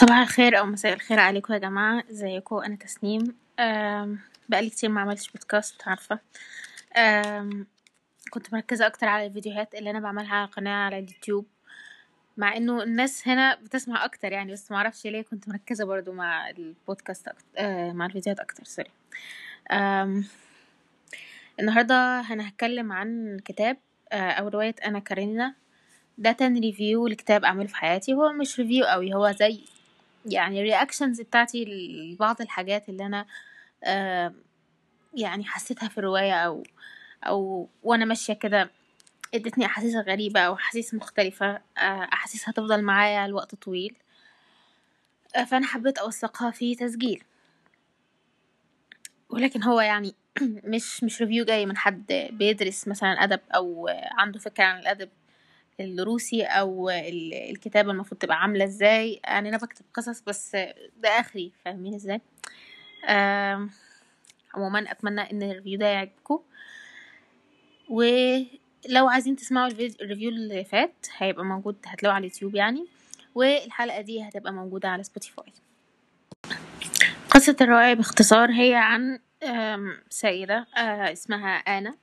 صباح الخير أو مساء الخير عليكم يا جماعة إزيكم؟ أنا تسنيم. بقالي كتير ما عملتش بودكاست عارفة. كنت مركزة أكتر على الفيديوهات اللي أنا بعملها على القناة على اليوتيوب مع إنه الناس هنا بتسمع أكتر يعني بس معرفش ليه كنت مركزة برضو مع البودكاست أكتر أه مع الفيديوهات أكتر sorry. النهارده أنا هتكلم عن كتاب أه، أو رواية آنا كارنينا ده تاني review لكتاب اعمله في حياتي. هو مش review قوي هو زي يعني ال reactions بتاعتي لبعض الحاجات اللي أنا يعني حسيتها في الرواية أو أو وأنا ماشية كده ادتني أحاسيس غريبة أو أحاسيس مختلفة آه أحاسيس هتفضل معايا لوقت طويل آه فأنا حبيت أوثقها في تسجيل. ولكن هو يعني مش مش review جاي من حد بيدرس مثلا أدب أو عنده فكرة عن الأدب. الروسي أو ال- الكتابة المفروض تبقى عاملة إزاي. يعني أنا بكتب قصص بس ده آخري فاهمين إزاي؟ عموما أتمنى إن ال review ده يعجبكم. ولو عايزين تسمعوا ال review اللي فات هيبقى موجود هتلاقوه على اليوتيوب يعني. والحلقة دي هتبقى موجودة على سبوتيفاي قصة الرواية باختصار هي عن سيدة آه، اسمها آنا.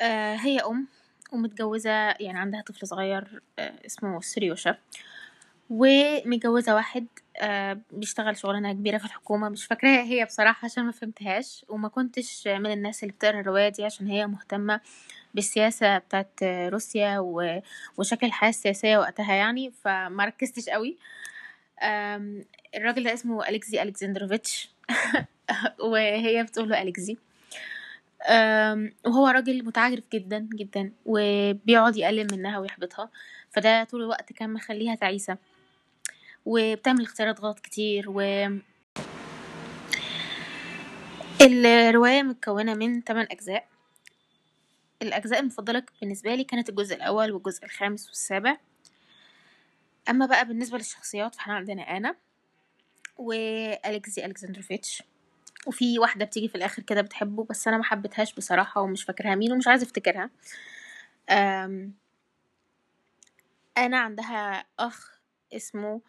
آه، هي أم ومتجوزة يعني عندها طفل صغير آه، اسمه سريوشا ومتجوزة واحد آه، بيشتغل شغلانة كبيرة في الحكومة. مش فاكراها هي بصراحة عشان ما فهمتهاش. وما كنتش من الناس اللي بتقرأ الرواية دي عشان هي مهتمة بالسياسة بتاعت روسيا وشكل الحياة السياسية وقتها يعني فما ركزتش قوي. الراجل ده اسمه أليكزي ألكسندروفيتش وهي بتقوله أليكزي وهو راجل متعجرف جدا جدا وبيقعد يقلل منها ويحبطها. فده طول الوقت كان مخليها تعيسة. وبتعمل اختيارات غلط كتير و الرواية متكونة من 8 أجزاء. الأجزاء المفضلة بالنسبة لي كانت الجزء الأول والجزء الخامس والسابع. أما بقى بالنسبة للشخصيات فإحنا عندنا آنا وأليكسي ألكسندروفيتش وفي واحدة بتيجي في الآخر كده بتحبه بس أنا ما حبيتهاش بصراحة ومش فاكرها مين ومش عايزة أفتكرها. أم، آنا عندها أخ اسمه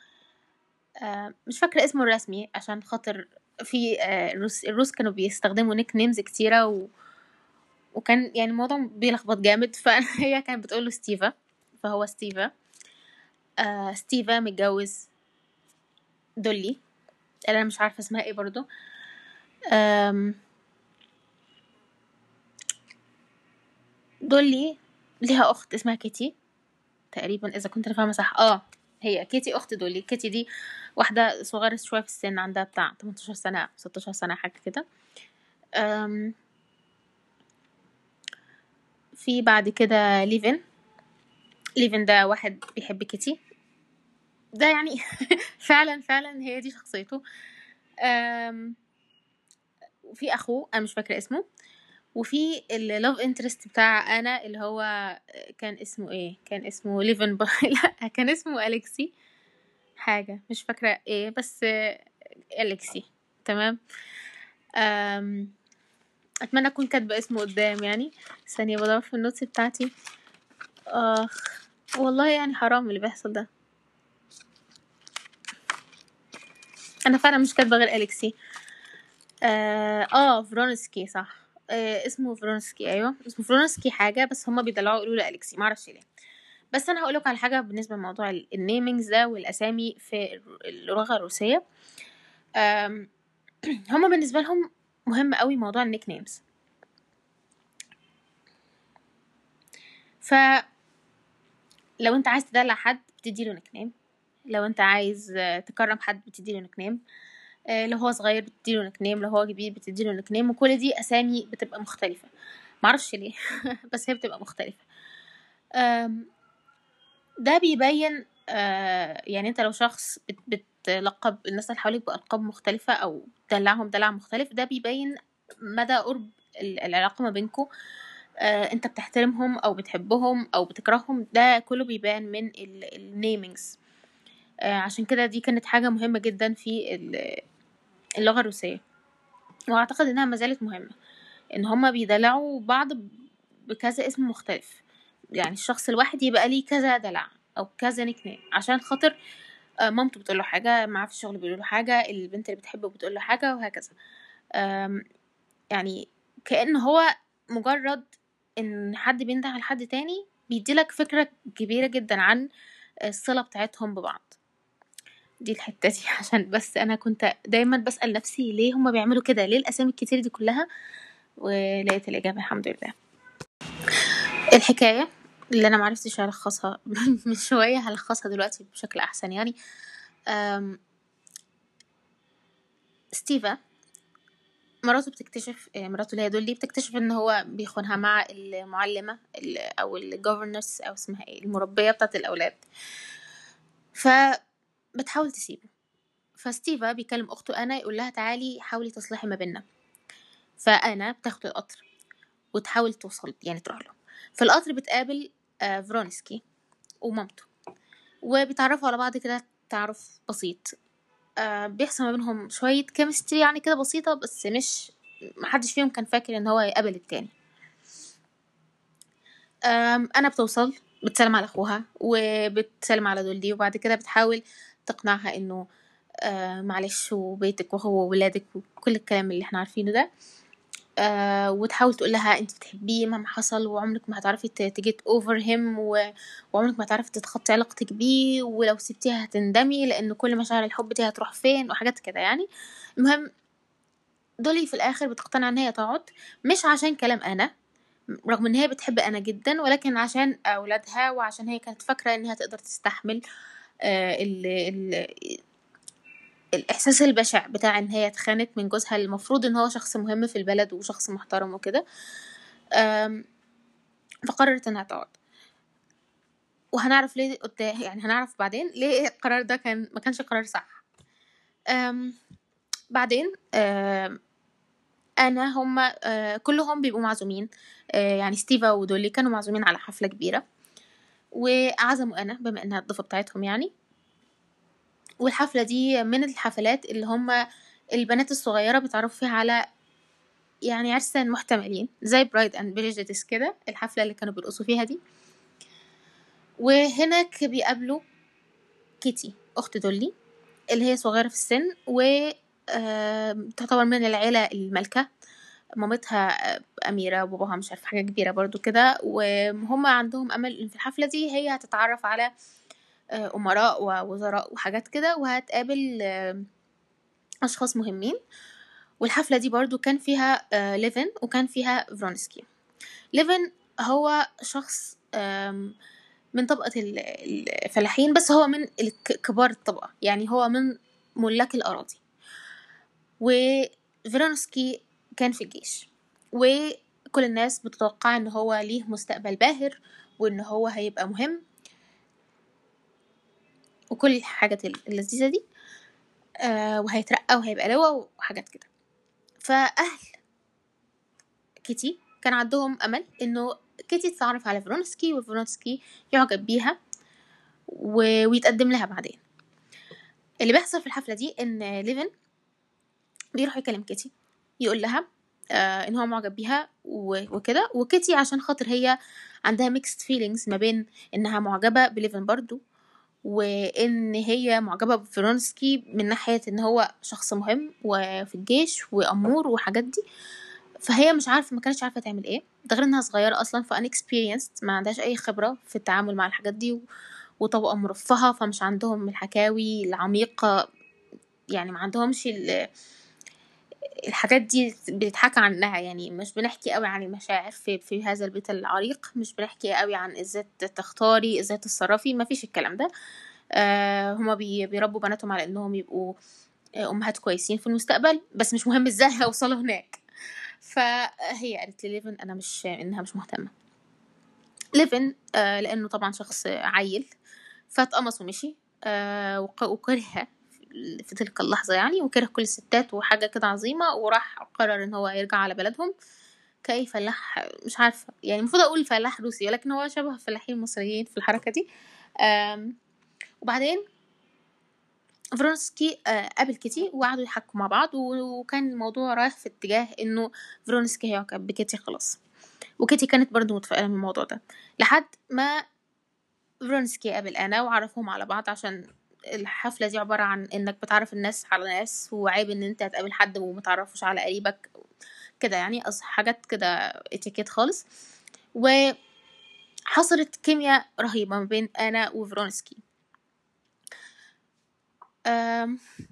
مش فاكرة اسمه الرسمي عشان خاطر في الروس الروس كانوا بيستخدموا nicknames كتيرة و... وكان يعني الموضوع بيلخبط جامد. فهي كانت بتقوله ستيفا فهو ستيفا. آه ستيفا متجوز دولي اللي أنا مش عارفة اسمها إيه برضو. دولي ليها أخت اسمها كيتي تقريبا إذا كنت أنا فاهمة صح. آه هي كيتي أخت دولي كيتي دي واحدة صغيرة شوية في السن عندها بتاع 18 سنة 16 سنة حاجة كده. في بعد كده ليفن. ليفن ده واحد بيحب كيتي. ده يعني فعلا فعلا هي دي شخصيته. وفي أخوه أنا مش فاكرة اسمه وفي ال love interest بتاع آنا اللي هو كان اسمه إيه؟ كان اسمه ليفن ب... لأ كان اسمه أليكسي. حاجة مش فاكرة إيه بس أليكسي تمام؟ أم... أتمنى أكون كاتبة اسمه قدام يعني. ثانية بدور في ال notes بتاعتي. آخ والله يعني حرام اللي بيحصل ده. أنا فعلا مش كاتبة غير أليكسي. آه, آه فرونسكي صح. آه اسمه فرونسكي أيوه. اسمه فرونسكي حاجة بس هما بيدلعوا يقولوا له اليكسي معرفش ليه. بس أنا هقولك على حاجة بالنسبة لموضوع ال namings ده والأسامي في اللغة الروسية. هما بالنسبة لهم مهم قوي موضوع ال nicknames. فلو أنت عايز تدلع حد بتديله nickname. لو أنت عايز تكرم حد بتديله nickname. آه، لو هو صغير بتديله nickname لو هو كبير بتديله nickname وكل دي أسامي بتبقى مختلفة. معرفش ليه بس هي بتبقى مختلفة. ده بيبين آه، يعني انت لو شخص بت بتلقب الناس اللي حواليك بألقاب مختلفة أو تدلعهم دلع مختلف ده بيبين مدى قرب ال- العلاقة ما بينكو. آه، انت بتحترمهم أو بتحبهم أو بتكرههم ده كله بيبان من ال namings عشان كده دي كانت حاجة مهمة جدا في ال- اللغة الروسية. وأعتقد إنها ما زالت مهمة إن هما بيدلعوا بعض بكذا اسم مختلف. يعني الشخص الواحد يبقى ليه كذا دلع أو كذا nickname عشان خاطر آه، مامته بتقول له حاجة معاه في الشغل بيقولوا له حاجة البنت اللي بتحبه بتقول له حاجة وهكذا. يعني كأن هو مجرد إن حد بينده على حد تاني بيديلك فكرة كبيرة جدا عن الصلة بتاعتهم ببعض. دي الحتة دي عشان بس أنا كنت دايما بسأل نفسي ليه هما بيعملوا كده؟ ليه الأسامي الكتير دي كلها؟ ولقيت الإجابة الحمد لله. الحكاية اللي أنا معرفتش ألخصها من شوية هلخصها دلوقتي بشكل أحسن يعني. ستيفا مراته بتكتشف آه، مراته اللي هي دولي بتكتشف إن هو بيخونها مع المعلمة ال- أو ال governess أو اسمها إيه المربية بتاعت الأولاد. فبتحاول تسيبه. فستيفا بيكلم أخته آنا يقول لها تعالي حاولي تصلحي ما بيننا. فآنا بتاخد القطر وتحاول توصل يعني تروح له. في القطر بتقابل آه، فرونسكي ومامته. وبيتعرفوا على بعض كده تعرف بسيط. آه، بيحصل ما بينهم شوية chemistry يعني كده بسيطة بس مش محدش فيهم كان فاكر إن هو يقابل التاني. آنا بتوصل بتسلم على أخوها وبتسلم على دولي وبعد كده بتحاول تقنعها إنه آه معلش وبيتك وهو وولادك وكل الكلام اللي إحنا عارفينه ده. آه وتحاول تقول لها أنت بتحبيه مهما حصل وعمرك ما هتعرفي ت get over him وعمرك ما هتعرفي تتخطي علاقتك بيه ولو سبتيها هتندمي لأن كل مشاعر الحب دي هتروح فين وحاجات كده يعني. المهم دولي في الآخر بتقتنع إن هي تقعد مش عشان كلام أنا رغم إن هي بتحب أنا جدا ولكن عشان أولادها وعشان هي كانت فاكرة إنها تقدر تستحمل آه ال ال الإحساس البشع بتاع إن هي اتخانت من جوزها اللي المفروض إن هو شخص مهم في البلد وشخص محترم وكده. فقررت إنها تقعد وهنعرف ليه قدام يعني هنعرف بعدين ليه القرار ده كان ما كانش قرار صح. آم، بعدين آم، آنا هما آه، كلهم بيبقوا معزومين. آه، يعني ستيفا ودولي كانوا معزومين على حفلة كبيرة. وعزموا آنا بما إنها الضيفة بتاعتهم يعني. والحفلة دي من الحفلات اللي هما البنات الصغيرة بيتعرفوا فيها على يعني عرسان محتملين زي Pride and Prejudice كده الحفلة اللي كانوا بيرقصوا فيها دي. وهناك بيقابلوا كيتي أخت دولي اللي هي صغيرة في السن و آم، تعتبر من العيلة المالكة. مامتها آه، أميرة وباباها مش عارفة حاجة كبيرة برضو كده وهم عندهم أمل إن في الحفلة دي هي هتتعرف على آه، أمراء ووزراء وحاجات كده وهتقابل آه، أشخاص مهمين. والحفلة دي برضو كان فيها ليفن وكان فيها فرونسكي ليفن هو شخص من طبقة ال- الفلاحين بس هو من كبار الطبقة يعني هو من ملاك الأراضي. وفيرونسكي كان في الجيش. وكل الناس بتتوقع إن هو ليه مستقبل باهر وإن هو هيبقى مهم. وكل الحاجات اللذيذة دي آه وهيترقى وهيبقى لواء وحاجات كده. فأهل كيتي كان عندهم أمل إنه كيتي تتعرف على فرونسكي وفرونسكي يعجب بيها و... ويتقدم لها بعدين. اللي بيحصل في الحفلة دي إن ليفن بيروح يكلم كيتي. يقول لها آه إن هو معجب بيها. وكده وكيتي عشان خاطر هي عندها mixed feelings ما بين إنها معجبة بليفن برضو وإن هي معجبة بفرونسكي من ناحية إن هو شخص مهم وفي الجيش وأمور وحاجات دي فهي مش عارفة ما كانتش عارفة تعمل إيه ده غير إنها صغيرة أصلا فان experienced ما عندهاش أي خبرة في التعامل مع الحاجات دي و- وطبقة مرفهة فمش عندهم الحكاوي العميقة يعني ما عندهمش الحاجات دي بيتحكى عنها يعني مش بنحكي قوي عن المشاعر في, في هذا البيت العريق مش بنحكي قوي عن إزاي تختاري إزاي تتصرفي ما فيش الكلام ده. آه هما بي بيربوا بناتهم على إنهم يبقوا آه، أمهات كويسين في المستقبل بس مش مهم إزاي هيوصلوا هناك. فهي قالت لليفن أنا مش إنها مش مهتمة. ليفن آه لأنه طبعا شخص عيل فاتقمص ومشي وكره في تلك اللحظة يعني وكره كل الستات وحاجة كده عظيمة وراح قرر إن هو يرجع على بلدهم. كأي فلاح مش عارفة يعني المفروض أقول فلاح روسي ولكن هو شبه فلاحين مصريين في الحركة دي. وبعدين فرونسكي آه، قابل كيتي وقعدوا يحكوا مع بعض وكان الموضوع رايح في اتجاه إنه فرونسكي هيعجب بكيتي خلاص. وكيتي كانت برضو متفائلة من الموضوع ده. لحد ما فرونسكي قابل أنا وعرفهم على بعض عشان الحفلة دي عبارة عن إنك بتعرف الناس على ناس وعيب إن أنت تقابل حد ومتعرفش على قريبك كده يعني حاجات كده اتيكيت خالص. وحصلت كيمياء رهيبة ما بين أنا وفرونسكي.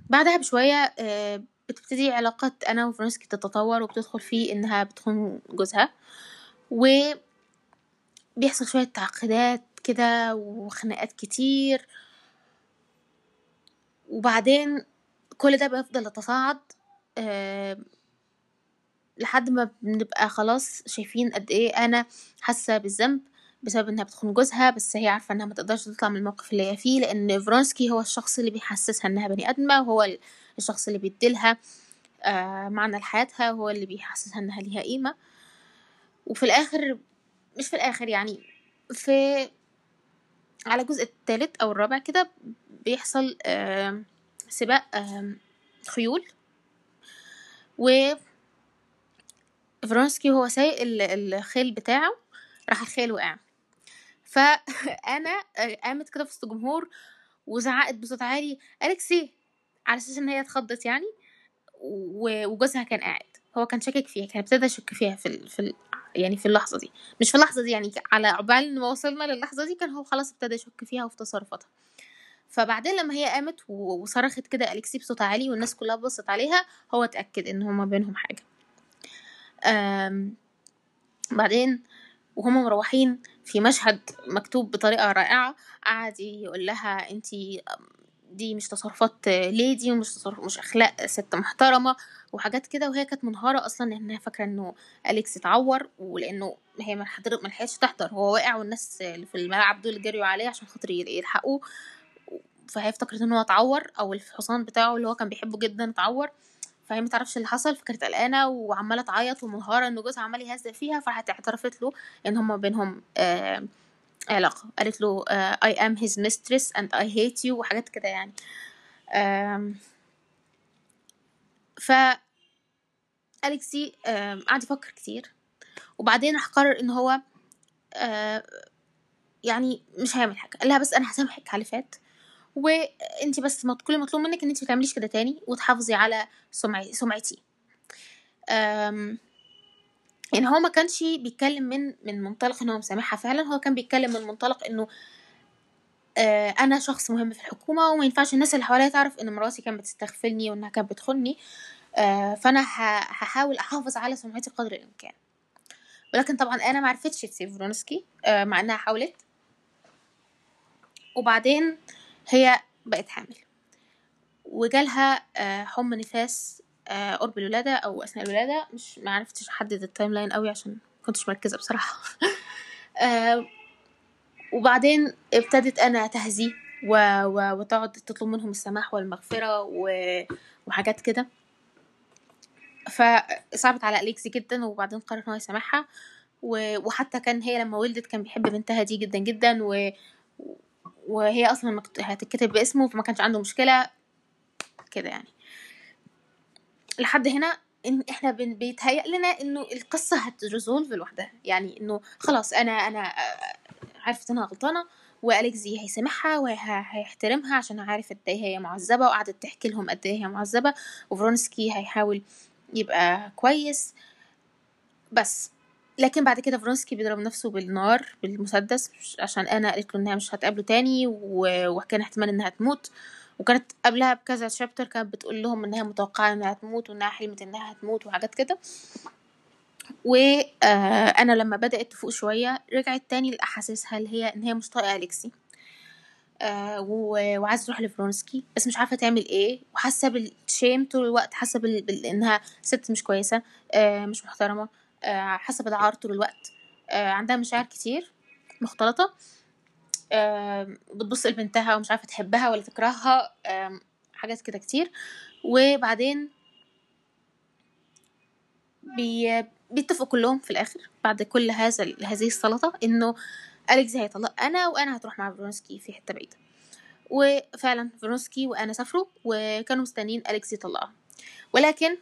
بعدها بشوية آه، بتبتدي علاقة أنا وفرونسكي تتطور وبتدخل في إنها بتخون جوزها. وبيحصل شوية تعقيدات كده وخناقات كتير. وبعدين كل ده بيفضل يتصاعد آم، لحد ما بنبقى خلاص شايفين قد إيه أنا حاسة بالذنب بسبب إنها بتخون جوزها بس هي عارفة إنها ما تقدرش تطلع من الموقف اللي هي فيه لأن فرونسكي هو الشخص اللي بيحسسها إنها بني آدمة وهو ال- الشخص اللي بيديلها آه معنى لحياتها وهو اللي بيحسسها إنها ليها قيمة. وفي الآخر مش في الآخر يعني في على الجزء الثالث أو الرابع كده بيحصل آه سباق آه خيول و فرونسكي هو سايق ال- الخيل بتاعه راح الخيل وقع فانا قامت كده في وسط الجمهور وزعقت بصوت عالي اليكسي على أساس إن هي اتخضت يعني وجوزها كان قاعد هو كان شاكك فيها كان ابتدى يشك فيها في. في. يعني في اللحظة دي مش في اللحظة دي يعني على عقبال ما وصلنا للحظة دي كان هو خلاص ابتدى يشك فيها وفي تصرفاتها فبعدين لما هي قامت وصرخت كده أليكسي بصوت عالي والناس كلها بصت عليها هو اتأكد إن هما بينهم حاجة. بعدين وهم مروحين في مشهد مكتوب بطريقة رائعة قعد يقول لها أنتي دي مش تصرفات ليدي ومش تصرف مش أخلاق ست محترمة وحاجات كده وهي كانت منهارة أصلا لانها فاكرة إنه اليكس اتعور ولأنه هي ما حضر- ما لحقتش تحضر هو واقع والناس اللي في الملعب دول جريوا عليه عشان خاطر يل- يلحقوه فهي افتكرت ان هو اتعور أو الحصان بتاعه اللي هو كان بيحبه جدا اتعور فهي متعرفش اللي حصل فكانت قلقانة وعمالة تعيط ومنهارة ان جوزها عمال يهزق فيها فراحت اعترفت له إن هما بينهم آه علاقة. قالت له آه I am his mistress and I hate you وحاجات كده يعني. ف أليكسي آم، قعد يفكر كتير. وبعدين راح قرر إن هو آه يعني مش هيعمل حاجة. قال لها بس أنا هسامحك على اللي فات. وانتي بس كل مطلوب منك ان انتي متعمليش كده تاني وتحافظي على سمعتي. يعني هو ما كانش بيتكلم من من منطلق إن هو مسامحها فعلا هو كان بيتكلم من منطلق إنه آه، أنا شخص مهم في الحكومة وما ينفعش الناس اللي حواليا تعرف إن مراتي كانت بتستغفلني وإنها كانت بتخوني آه، فأنا هحاول أحافظ على سمعتي قدر الإمكان. ولكن طبعا أنا ما عرفتش تسيب فرونسكي آه، مع إنها حاولت. وبعدين هي بقت حامل. وجالها آه، حمى نفاس آه، قرب الولادة أو أثناء الولادة. مش ما عرفتش أحدد ال timeline قوي عشان كنتش مركزة بصراحة. آه، وبعدين ابتدت أنا تهزي و... و... وتقعد تطلب منهم السماح والمغفرة و... وحاجات كده. فصعبت على أليكسي جدا وبعدين قرر هو يسامحها. و... وحتى كان هي لما ولدت كان بيحب بنتها دي جدا جدا و... وهي مكت... هتتكتب باسمه فما كانش عنده مشكلة. كده يعني. لحد هنا إن إحنا بيتهيأ لنا إنه القصة هتريزولف لوحدها. يعني إنه خلاص أنا أنا آه، عرفت إنها غلطانة واليكزي هيسامحها وهيحترمها عشان عارف قد إيه هي معذبة وقعدت تحكي لهم قد إيه هي معذبة وفرونسكي هيحاول يبقى كويس. بس لكن بعد كده فرونسكي بيضرب نفسه بالنار بالمسدس عشان أنا قالت له إنها مش هتقابله تاني وكان احتمال إنها تموت. وكانت قبلها بكذا chapter كانت بتقول لهم إنها متوقعة إنها تموت وإنها حلمت إنها هتموت وحاجات كده. وأنا لما بدأت تفوق شوية رجعت تاني لاحاسيسها اللي هي إن هي مش طايقة أليكسي. آه، وعايزة تروح لفرونسكي بس مش عارفة تعمل إيه. وحاسة بالشيم طول الوقت حاسة. بال... إنها ست مش كويسة آه، مش محترمة. آه، حاسه بالعار طول الوقت. آه، عندها مشاعر كتير مختلطة. آم، بتبص لبنتها ومش عارفة تحبها ولا تكرهها. حاجات كده كتير. وبعدين بي... بيتفقوا كلهم في الآخر بعد كل هذا هذه السلطة إنه اليكس هيطلق أنا وأنا هتروح مع فرونسكي في حتة بعيدة. وفعلا فرونسكي وأنا سافروا وكانوا مستنيين اليكس يطلقها. ولكن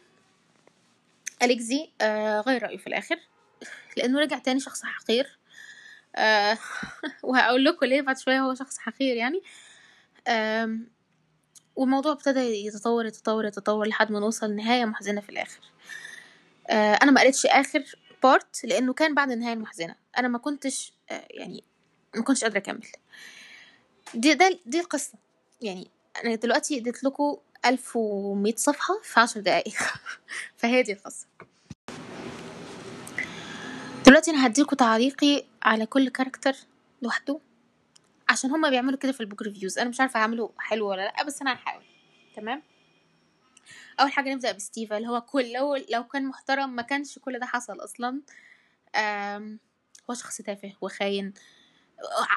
أليكزي آه غير رأيه في الآخر لأنه رجع تاني شخص حقير. آه وهقول لكم ليه بعد شوية هو شخص حقير يعني. آم، والموضوع ابتدى يتطور يتطور يتطور لحد ما نوصل لنهاية محزنة في الآخر. آه أنا ما قريتش آخر part لأنه كان بعد النهاية المحزنة. أنا ما كنتش آه يعني ما كنتش قادرة أكمل. دي ده دي القصة. يعني أنا دلوقتي اديت لكم ألف ومية صفحة في عشر دقايق. فهي دي القصة. دلوقتي أنا هديكوا تعليقي على كل character لوحده عشان هما بيعملوا كده في ال book reviews أنا مش عارفة هعمله حلو ولا لأ بس أنا هحاول. تمام؟ أول حاجة نبدأ بستيفا اللي هو كل لو لو كان محترم ما كانش كل ده حصل أصلا. آم، هو شخص تافه وخاين.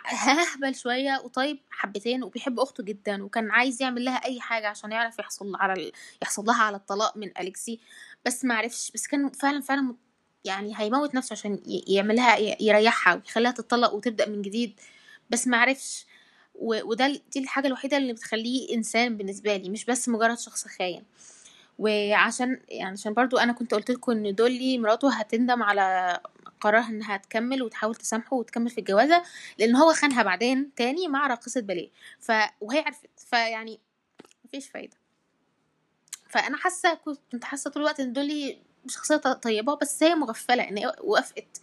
ههبل شوية وطيب حبتين وبيحب أخته جدا وكان عايز يعمل لها أي حاجة عشان يعرف يحصل على ال... يحصل لها على الطلاق من أليكسي. بس ما عرفش بس كان فعلا فعلا يعني هيموت نفسه عشان ي- يعمل لها يريحها ويخليها تتطلق وتبدأ من جديد. بس ما عرفش. وده دي الحاجة الوحيدة اللي بتخليه إنسان بالنسبة لي مش بس مجرد شخص خاين. وعشان يعني عشان برضو أنا كنت قلت لكم إن دولي مراته هتندم على قرارها إنها تكمل وتحاول تسامحه وتكمل في الجوازة لأن هو خانها بعدين تاني مع راقصة باليه. ف وهي عرفت. فيعني مفيش فايدة. فأنا حاسة كنت حاسة طول الوقت إن دولي شخصية طيبة بس هي مغفلة. ان هي وافقت.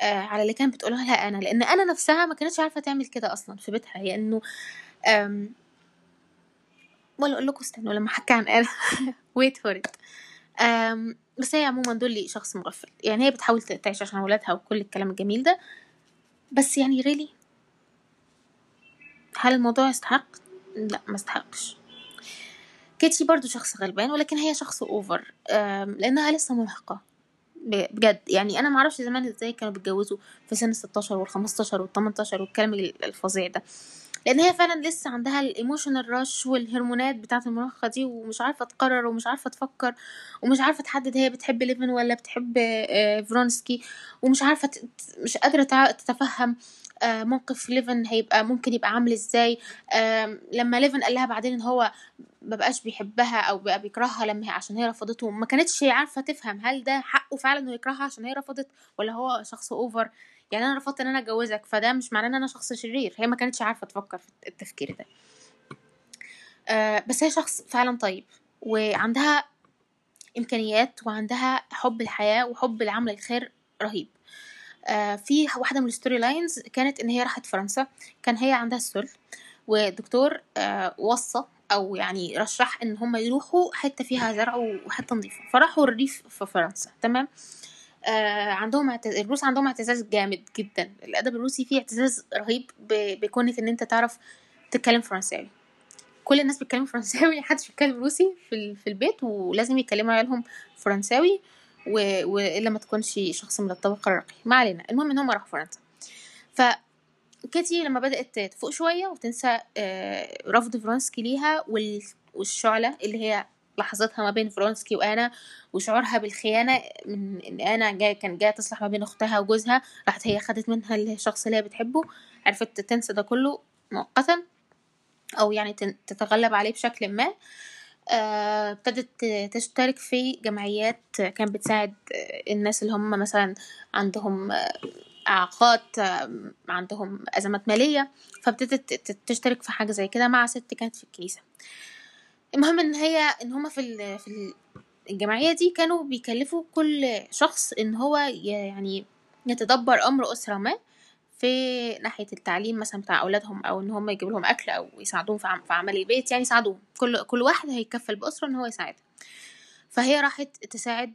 آه على اللي كانت بتقولها لها أنا. لأن أنا نفسها ما كانتش عارفة تعمل كده أصلا في بيتها. هي انه ولا أقول لكم استنوا لما احكي عن أنا wait for it بس هي عموما دول شخص مغفل يعني هي بتحاول تعيش عشان ولادها وكل الكلام الجميل ده. بس يعني really هل الموضوع يستحق؟ لا ما يستحقش. كيتي برضو شخص غلبان ولكن هي شخص over لأنها لسه مراهقة. ب- بجد. يعني أنا معرفش زمان إزاي كانوا بيتجوزوا في سن 16 وال 15 وال 18 والكلام ال- الفظيع ده. لأن هي فعلا لسه عندها ال emotional rush والهرمونات بتاعة المراهقة دي ومش عارفة تقرر ومش عارفة تفكر ومش عارفة تحدد هي بتحب ليفن ولا بتحب آه، فرونسكي ومش عارفة مش قادرة تتفهم. آه، موقف ليفن هيبقى ممكن يبقى عامل إزاي؟ آم، لما ليفن قال لها بعدين إن هو مبقاش بيحبها أو بقى بيكرهها لما هي عشان هي رفضته ما كانتش عارفة تفهم هل ده حقه فعلا إنه يكرهها عشان هي رفضت ولا هو شخص over يعني أنا رفضت إن أنا أتجوزك فده مش معناه إن أنا شخص شرير هي ما كانتش عارفة تفكر في التفكير ده. آه بس هي شخص فعلا طيب وعندها إمكانيات وعندها حب الحياة وحب العمل الخير رهيب. آه في واحدة من ال story lines كانت إن هي راحت فرنسا كان هي عندها السل والدكتور آه وصى أو يعني رشح إن هم يروحوا حتة فيها زرع وحتة نظيفة. فراحوا الريف في فرنسا تمام؟ آه عندهم اعتز... الروس عندهم اعتزاز جامد جدا. الأدب الروسي فيه اعتزاز رهيب ب... بكونك إن أنت تعرف تتكلم فرنساوي. كل الناس بيتكلموا فرنساوي محدش بيتكلم روسي في ال... في البيت ولازم يكلموا عيالهم فرنساوي. و... والا ما تكونش شخص من الطبقة الراقيه ما علينا. المهم ان هم راحوا فرنسا. ف كيتي لما بدأت تفوق شوية وتنسى آه، رفض فرونسكي ليها وال- والشعلة اللي هي لحظتها ما بين فرونسكي وأنا وشعورها بالخيانة من إن أنا جاي كان جاية تصلح ما بين أختها وجوزها راحت هي خدت منها الشخص اللي هي بتحبه عرفت تنسى ده كله مؤقتا أو يعني تتغلب عليه بشكل ما. آه، ابتدت ت- تشترك في جمعيات كانت بتساعد آه، الناس اللي هم مثلا عندهم آه، إعاقات آه، عندهم أزمات مالية فابتدت تشترك في حاجة زي كده مع ست كانت في الكنيسة. المهم إن هي إن هما في ال- في ال- الجمعية دي كانوا بيكلفوا كل شخص إن هو يعني يتدبر أمر أسرة ما في ناحية التعليم مثلا بتاع أولادهم أو إن هم يجيبوا لهم أكل أو يساعدوهم في عم- في عمل البيت يعني يساعدوهم. كل كل واحد هيكفل بأسرة إن هو يساعدها فهي راحت تساعد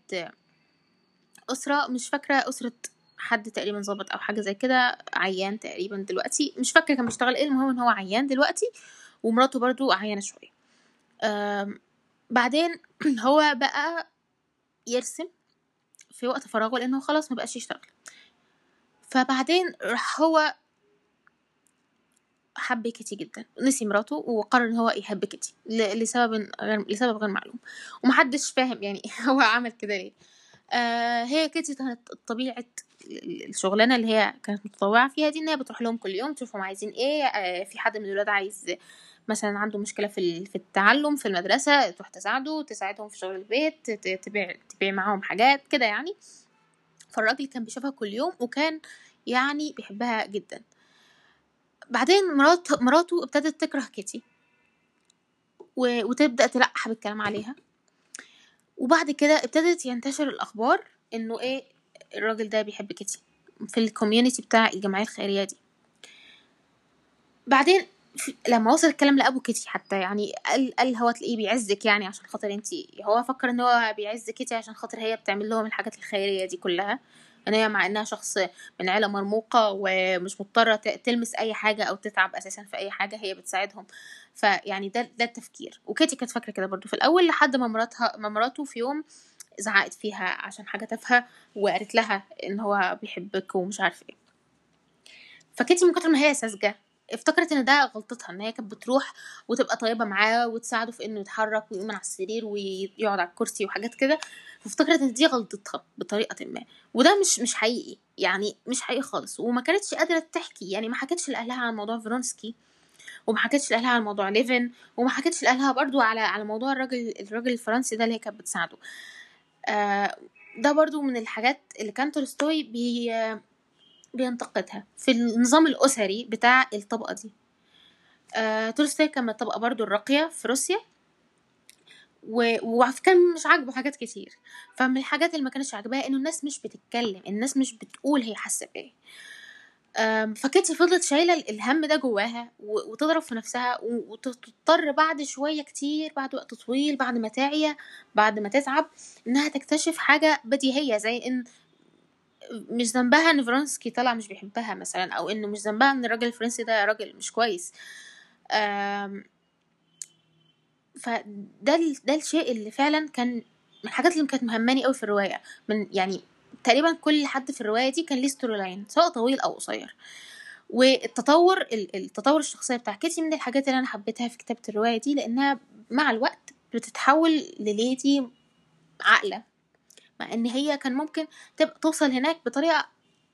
أسرة مش فاكرة أسرة حد تقريبا ظابط أو حاجة زي كده عيان تقريبا دلوقتي. مش فاكرة كان بيشتغل إيه المهم إن هو عيان دلوقتي ومراته برضو عيانة شوية. آم، بعدين هو بقى يرسم في وقت فراغه لإنه خلاص ما بقاش يشتغل. فبعدين راح هو حب كيتي جدا نسي مراته وقرر إن هو يحب كيتي لسبب غير لسبب غير معلوم. ومحدش فاهم يعني هو عمل كده ليه. آه هي كيتي كانت طبيعة الشغلانة اللي هي كانت متطوعة فيها دي إن هي بتروح لهم كل يوم تشوفهم عايزين إيه آه في حد من الولاد عايز مثلا عنده مشكلة في في التعلم في المدرسة تروح تساعده تساعدهم في شغل البيت تبيع تبيع معاهم حاجات كده يعني. فالراجل كان بيشوفها كل يوم وكان يعني بيحبها جدا. بعدين مرات مراته ابتدت تكره كيتي و... وتبدأ تلقح بالكلام عليها. وبعد كده ابتدت ينتشر الأخبار إنه إيه الراجل ده بيحب كيتي في ال community بتاع الجمعية الخيرية دي. بعدين لما وصل الكلام لأبو كيتي حتى يعني قال قال هو تلاقيه بيعزك يعني عشان خاطر انتي هو فكر إن هو بيعز كيتي عشان خاطر هي بتعمل لهم الحاجات الخيرية دي كلها. إن هي مع إنها شخص من عيلة مرموقة ومش مضطرة تلمس أي حاجة أو تتعب أساسا في أي حاجة هي بتساعدهم. فيعني ده ده التفكير. وكيتي كانت فاكرة كده برضو. في الأول لحد ما مراتها ما مراته في يوم زعقت فيها عشان حاجة تافهة وقالت لها إن هو بيحبك ومش عارف إيه. فكيتي من كتر ما هي ساذجة افتكرت إن ده غلطتها إن هي كانت بتروح وتبقى طيبة معاه وتساعده في إنه يتحرك ويقوم على السرير ويقعد على الكرسي وحاجات كده فافتكرت إن دي غلطتها بطريقة ما. وده مش مش حقيقي يعني مش حقيقي خالص. وما كانتش قادرة تحكي يعني ما حكتش لأهلها عن موضوع فرونسكي وما حكتش لأهلها عن موضوع ليفن وما حكتش لأهلها برضو على على موضوع الراجل الراجل الفرنسي ده اللي هي كانت بتساعده. آه ده برضو من الحاجات اللي كان تولستوي بي بينتقدها. في النظام الأسري بتاع الطبقة دي. آه تولستوي كان من الطبقة برضو الراقية في روسيا. وكان مش عاجبه حاجات كتير. فمن الحاجات اللي ما كانتش عاجباه إنه الناس مش بتتكلم الناس مش بتقول هي حاسة بإيه. فكيتي فضلت شايلة الهم ده جواها وتضرب في نفسها وتضطر بعد شوية كتير بعد وقت طويل بعد ما تعيا بعد ما تتعب إنها تكتشف حاجة بديهية زي إن مش ذنبها إن فرونسكي طلع مش بيحبها مثلا أو إنه مش ذنبها إن الراجل الفرنسي ده راجل مش كويس. فده ده الشيء اللي فعلا كان من الحاجات اللي كانت مهماني قوي في الرواية. من يعني تقريبا كل حد في الرواية دي كان ليه story line سواء طويل أو قصير. والتطور التطور الشخصية بتاع كيتي من الحاجات اللي أنا حبيتها في كتابة الرواية دي لأنها مع الوقت بتتحول لل lady عاقله مع إن هي كان ممكن تبقى توصل هناك بطريقة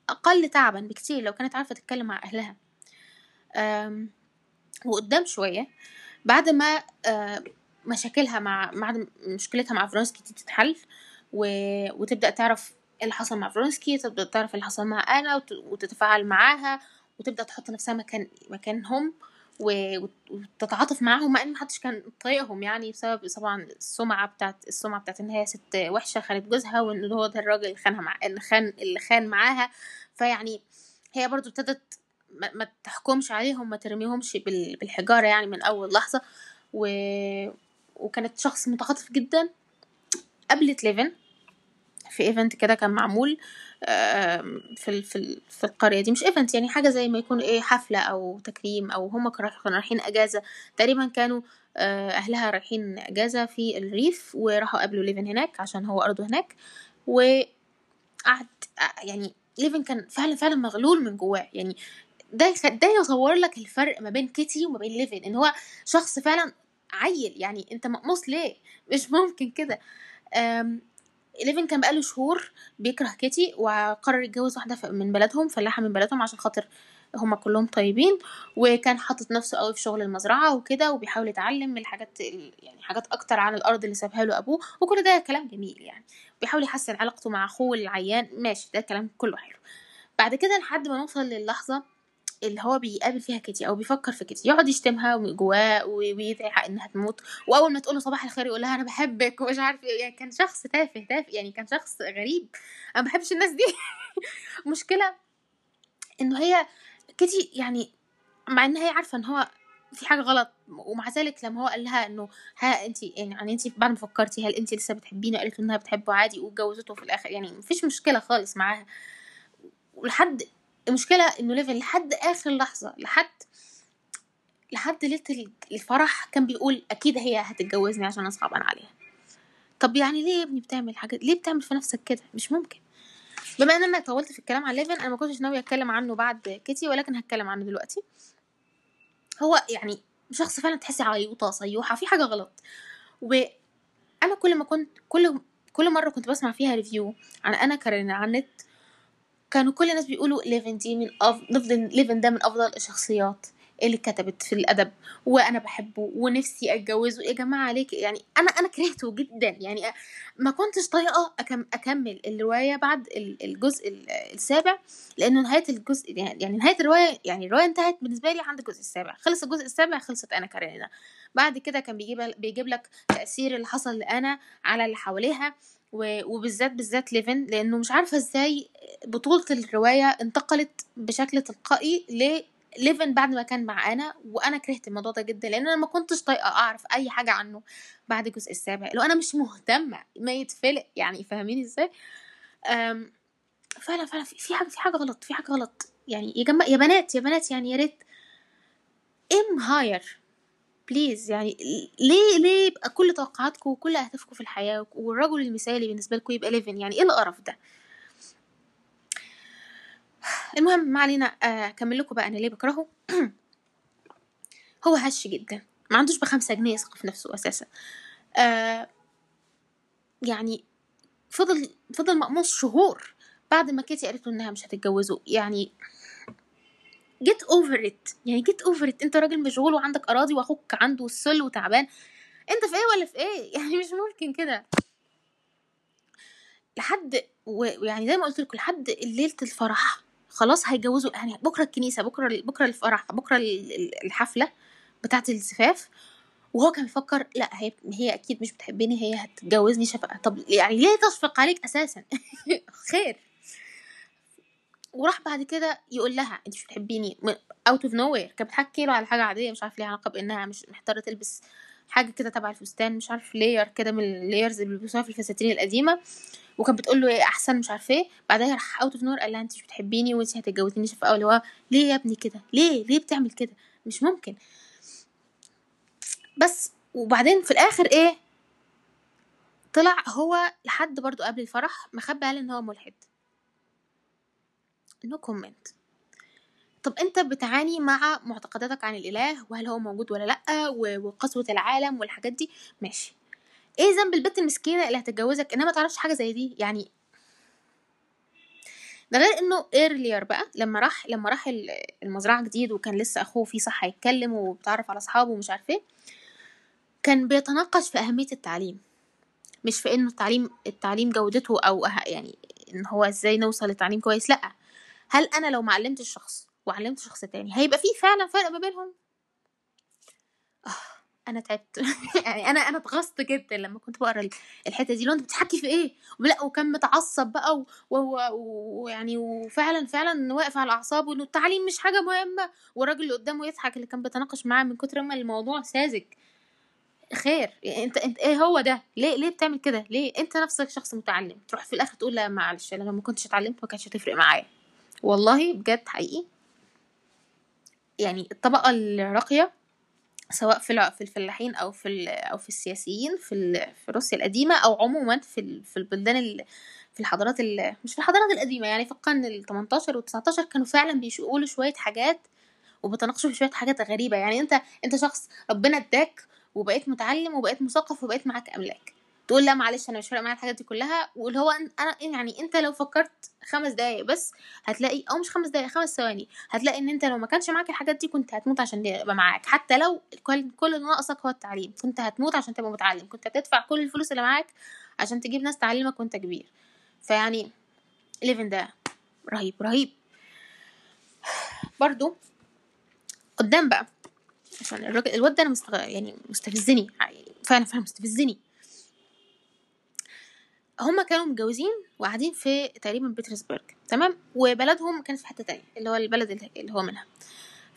أقل تعبا بكتير لو كانت عارفة تتكلم مع أهلها. وقدام شوية بعد ما مشاكلها مع بعد مشكلتها مع فرونسكي تتحل و... وتبدأ تعرف إيه اللي حصل مع فرونسكي تبدأ تعرف اللي حصل مع وت... وتتفاعل معاها وتبدأ تحط نفسها مكان مكانهم. وتتعاطف معاهم مع إن محدش كان طايقهم يعني بسبب طبعا السمعة بتاعت السمعة بتاعت إن هي ست وحشة خانت جوزها وإن هو ده الراجل اللي خانها مع اللي خان اللي خان معاها. فيعني هي برضو ابتدت ما, ما تحكمش عليهم ما ترميهمش بالحجارة يعني من أول لحظة. و... وكانت شخص متعاطف جدا. قابلت ليفن. في event كده كان معمول. في في في القرية دي مش event يعني حاجة زي ما يكون إيه حفلة أو تكريم أو هم كانوا رايحين إجازة. تقريبا كانوا أهلها رايحين إجازة في الريف وراحوا قابلوا ليفن هناك عشان هو أرضه هناك. وقعد يعني ليفن كان فعلا فعلا مغلول من جواه. يعني ده ده يصور لك الفرق ما بين كيتي وما بين ليفن إن هو شخص فعلا عيل. يعني أنت مقموص ليه؟ مش ممكن كده. ليفن كان بقاله شهور بيكره كيتي وقرر يتجوز واحدة من بلدهم فلاحه من بلدهم عشان خاطر هما كلهم طيبين وكان حاطط نفسه قوي في شغل المزرعة وكده وبيحاول يتعلم الحاجات يعني حاجات أكتر عن الأرض اللي سابها له أبوه وكل ده كلام جميل يعني. بيحاول يحسن علاقته مع أخوه العيان ماشي ده كلام كله حلو. بعد كده لحد ما نوصل للحظة اللي هو بيقابل فيها كيتي أو بيفكر في كيتي يقعد يشتمها جواه ويدعي إنها تموت وأول ما تقول له صباح الخير يقول لها أنا بحبك ومش عارف إيه يعني كان شخص تافه تافه يعني كان شخص غريب. أنا ما بحبش الناس دي. مشكلة إنه هي كيتي يعني مع إن هي عارفة إن هو في حاجة غلط ومع ذلك لما هو قال لها إنه ها انت يعني انت بعد ما فكرتي هل انت لسه بتحبيني؟ قالت إنها بتحبه عادي واتجوزته في الآخر يعني مفيش مشكلة خالص معاها. ولحد المشكلة إنه ليفن لحد آخر لحظة لحد لحد ليلة الفرح كان بيقول أكيد هي هتتجوزني عشان أنا صعبان عليها. طب يعني ليه يا ابني بتعمل حاجة؟ ليه بتعمل في نفسك كده؟ مش ممكن. بما إن أنا طولت في الكلام عن ليفن أنا ما كنتش ناوية أتكلم عنه بعد كيتي ولكن هتكلم عنه دلوقتي. هو يعني شخص فعلا تحسي عيوطة صيوحة في حاجة غلط. وأنا كل ما كنت كل كل مرة كنت بسمع فيها review عن آنا كارنينا على النت كانوا كل الناس بيقولوا ليفن دي من أفضل ليفن ده من أفضل الشخصيات اللي اتكتبت في الأدب وأنا بحبه ونفسي أتجوزه. يا جماعة كده؟ يعني أنا أنا كرهته جدا. يعني ما كنتش طايقة أكمل الرواية بعد ال- الجزء ال- السابع لأنه نهاية الجزء يعني يعني نهاية الروايه يعني الرواية انتهت بالنسبة لي عند الجزء السابع. خلص الجزء السابع خلصت آنا كارنينا بعد كده كان بيجيب بيجيب لك تأثير اللي حصل لانا على اللي حواليها. وبالذات بالذات ليفن لأنه مش عارفة إزاي بطولة الرواية انتقلت بشكل تلقائي لليفن بعد ما كان مع أنا وأنا كرهت الموضوع ده جدا لأن أنا ما كنتش طايقة أعرف أي حاجة عنه بعد الجزء السابع. لو أنا مش مهتمة ما يتفلق يعني فاهمين إزاي؟ فعلا فعلا في حاجة في حاجة غلط في حاجة غلط. يعني يا جماعة يا بنات يا بنات يعني يا ريت aim higher please يعني ليه ليه يبقى كل توقعاتكم وكل أهدافكم في الحياة والرجل المثالي بالنسبة لكم يبقى ليفن يعني إيه القرف ده؟ المهم ما علينا آه، أكمل لكم بقى أنا ليه بكرهه. هو هش جدا. ما عندوش بخمسة جنيه يثق في نفسه أساسا. آه يعني فضل فضل مقموص شهور بعد ما كيتي قالت له إنها مش هتتجوزه. يعني get over it يعني get over it انت راجل مشغول وعندك أراضي وأخوك عنده السل وتعبان. انت في إيه ولا في إيه؟ يعني مش ممكن كده. لحد ويعني زي ما قلت لكم لحد ليلة الفرح. خلاص هيجوزوا يعني بكرة الكنيسة بكرة بكرة الفرح بكرة ال- ال- الحفلة بتاعة الزفاف. وهو كان بيفكر لا هي هي أكيد مش بتحبني هي هتجوزني شفقة. طب يعني ليه تشفق عليك أساسا؟ خير. وراح بعد كده يقول لها أنت مش بتحبيني. out of nowhere كانت بتحكي له على حاجة عادية مش عارف ليها علاقة بإنها مش محتارة تلبس حاجة كده تبع الفستان مش عارف layer كده من ال layers اللي بيلبسوها في الفساتين القديمة. وكانت بتقول له إيه أحسن مش عارف إيه. بعدها راح out of nowhere قال لها أنت مش بتحبيني وأنت هتتجوزيني. شفقه اللي هو ليه يا ابني كده؟ ليه؟ ليه بتعمل كده؟ مش ممكن. بس وبعدين في الآخر إيه طلع هو لحد برضو قبل الفرح مخبي عليه إن هو ملحد. no comment طب انت بتعاني مع معتقداتك عن الإله؟ وهل هو موجود ولا لأ؟ وقسوة العالم والحاجات دي؟ ماشي. إيه ذنب البت المسكينة اللي هتتجوزك انها ما تعرفش حاجة زي دي؟ يعني ده غير انه earlier بقى لما راح لما راح ال- المزرعة جديد وكان لسه أخوه فيه صح هيتكلم وبيتعرف على أصحابه ومش عارف إيه كان بيتناقش في أهمية التعليم. مش في انه التعليم التعليم جودته أو أه- يعني إن هو إزاي نوصل لتعليم كويس لأ. هل أنا لو ما علمتش شخص وعلمت شخص تاني هيبقى في فعلا فرق ما بينهم؟ آه أنا تعبت. يعني أنا أنا اتغصت جدا لما كنت بقرأ ال- الحتة دي لو أنت بتحكي في إيه؟ لا وكان متعصب بقى ويعني وفعلا فعلا واقف على أعصابه إنه التعليم مش حاجة مهمة والراجل اللي قدامه يضحك اللي كان بيتناقش معاه من كتر ما الموضوع ساذج. خير. يعني أنت أنت إيه هو ده؟ ليه ليه بتعمل كده؟ ليه أنت نفسك شخص متعلم؟ تروح في الآخر تقول لا معلش أنا لو ما كنتش اتعلمت ما كانتش هتفرق معايا. والله بجد حقيقي. يعني الطبقة الراقية سواء في في الفلاحين أو في أو في السياسيين في في روسيا القديمة أو عموما في في البلدان ال- في الحضارات ال- مش في الحضارات القديمة يعني في القرن ال 18 وال 19 كانوا فعلا بيقولوا شوية حاجات وبتناقشوا في شوية حاجات غريبة. يعني أنت أنت شخص ربنا اداك وبقيت متعلم وبقيت مثقف وبقيت معاك أملاك. تقول لا معلش أنا مش فارق معايا الحاجات دي كلها واللي هو أنا يعني أنت لو فكرت خمس دقايق بس هتلاقي أو مش خمس دقايق خمس ثواني هتلاقي إن أنت لو ما كانش معاك الحاجات دي كنت هتموت عشان يبقى معاك. حتى لو كل كل ناقصك هو التعليم كنت هتموت عشان تبقى متعلم كنت هتدفع كل الفلوس اللي معاك عشان تجيب ناس تعلمك وأنت كبير. فيعني ليفن ده رهيب رهيب. برضو قدام بقى عشان الواد ده أنا مستغ... يعني مستفزني يعني فعلا فعلا مستفزني. هما كانوا متجوزين وقاعدين في تقريبا بيترسبرج تمام؟ وبلدهم كانت في حتة تانية اللي هو البلد اللي هو منها.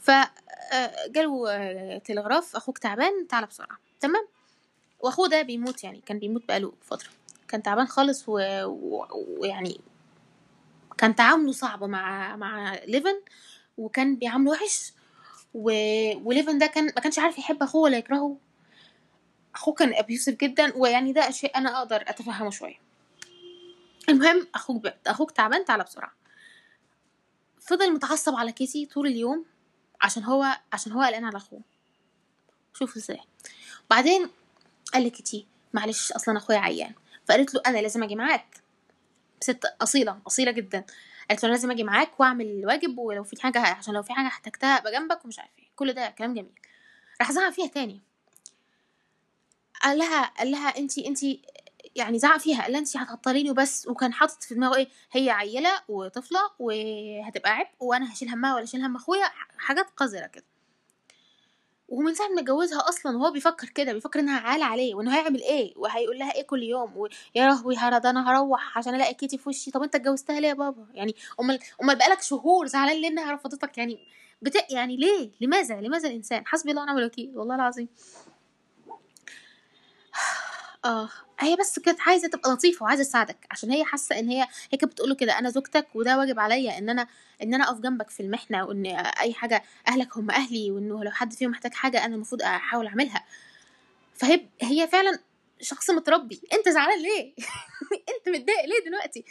ف آه، جاله آه، تلغراف أخوك تعبان تعالى بسرعة تمام؟ وأخوه ده بيموت يعني كان بيموت بقاله فترة. كان تعبان خالص و- و- ويعني كان تعامله صعب مع مع ليفن وكان بيعامله وحش. و... وليفن ده كان ما كانش عارف يحب أخوه ولا يكرهه. أخوه كان ابيوسف جدا ويعني ده شيء أنا أقدر أتفهمه شوية. المهم أخوك ب... أخوك تعبان تعالى بسرعة. فضل متعصب على كيسي طول اليوم عشان هو عشان هو قلقان على أخوه. شوفوا إزاي. بعدين قال لكيتي معلش أصلا أخويا عيان. فقالت له أنا لازم أجي معاك. ست أصيلة أصيلة جدا. قالت له أنا لازم أجي معاك وأعمل الواجب ولو في حاجة عشان لو في حاجة احتجتها ابقى جنبك ومش عارف إيه. كل ده كلام جميل. راح زعق فيها تاني. قال لها قال لها انت انت يعني زعق فيها قال انت هتعطليني وبس وكان حاطط في دماغه إيه هي عيلة وطفلة وهتبقى عبء وأنا هشيل همها ولا أشيل هم أخويا حاجات قذرة كده. ومن ساعة ما اتجوزها أصلا وهو بيفكر كده بيفكر إنها عالة عليه وإنه هيعمل إيه وهيقول لها إيه كل يوم ويا لهوي ده أنا هروح عشان ألاقي كيتي في وشي طب أنت اتجوزتها ليه يا بابا؟ يعني أمال أمال بقالك شهور زعلان ليه إنها رفضتك؟ يعني بت... يعني ليه؟ لماذا؟ لماذا الإنسان؟ حسبي الله ونعم الوكيل والله العظيم. آه. هي بس كانت عايزة تبقى لطيفة وعايزة تساعدك عشان هي حاسة إن هي هي كانت بتقول كده أنا زوجتك وده واجب عليا إن أنا إن أنا أقف جنبك في المحنة وإن أي حاجة أهلك هم أهلي وانه لو حد فيهم محتاج حاجة أنا المفروض أحاول أعملها. فهي هي فعلا شخص متربي أنت زعلان ليه؟ أنت متضايق ليه دلوقتي؟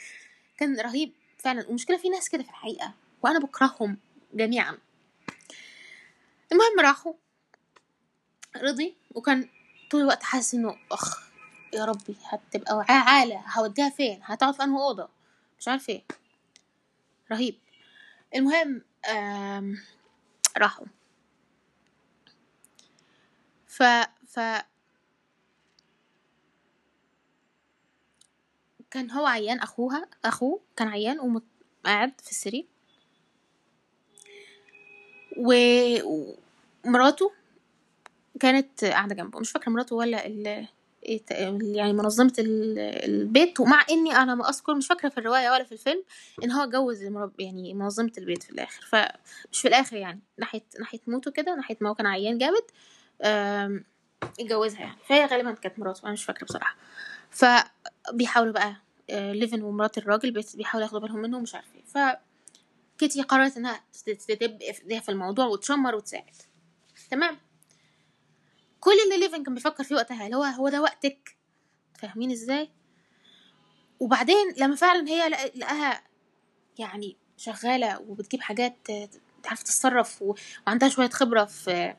كان رهيب فعلا ومشكلة في ناس كده في الحقيقة وأنا بكرههم جميعا. المهم راحوا رضي وكان طول الوقت حاسس إنه أخ. يا ربي هتبقى عالة هوديها فين؟ هتقعد في أنهي أوضة؟ مش عارف إيه. رهيب. المهم راحوا. ف ف كان هو عيان أخوها أخوه كان عيان وقاعد في السرير. ومراته كانت قاعدة جنبه. مش فاكرة مراته ولا يعني منظمة البيت ومع إني أنا ما أذكر مش فاكرة في الرواية ولا في الفيلم إن هو اتجوز يعني منظمة البيت في الآخر. فمش في الآخر يعني ناحية ناحية موته كده ناحية ما هو كان عيان جامد اتجوزها يعني. فهي غالبا كانت مراته أنا مش فاكرة بصراحة. فبيحاولوا بقى آه، ليفن ومرات الراجل بيحاولوا ياخدوا بالهم منه ومش عارفة إيه. فكيتي قررت إنها تدب في الموضوع وتشمر وتساعد. تمام؟ كل اللي ليفن كان بيفكر فيه وقتها اللي هو هو ده وقتك. فاهمين إزاي؟ وبعدين لما فعلا هي لقاها يعني شغالة وبتجيب حاجات تعرف تتصرف وعندها شوية خبرة في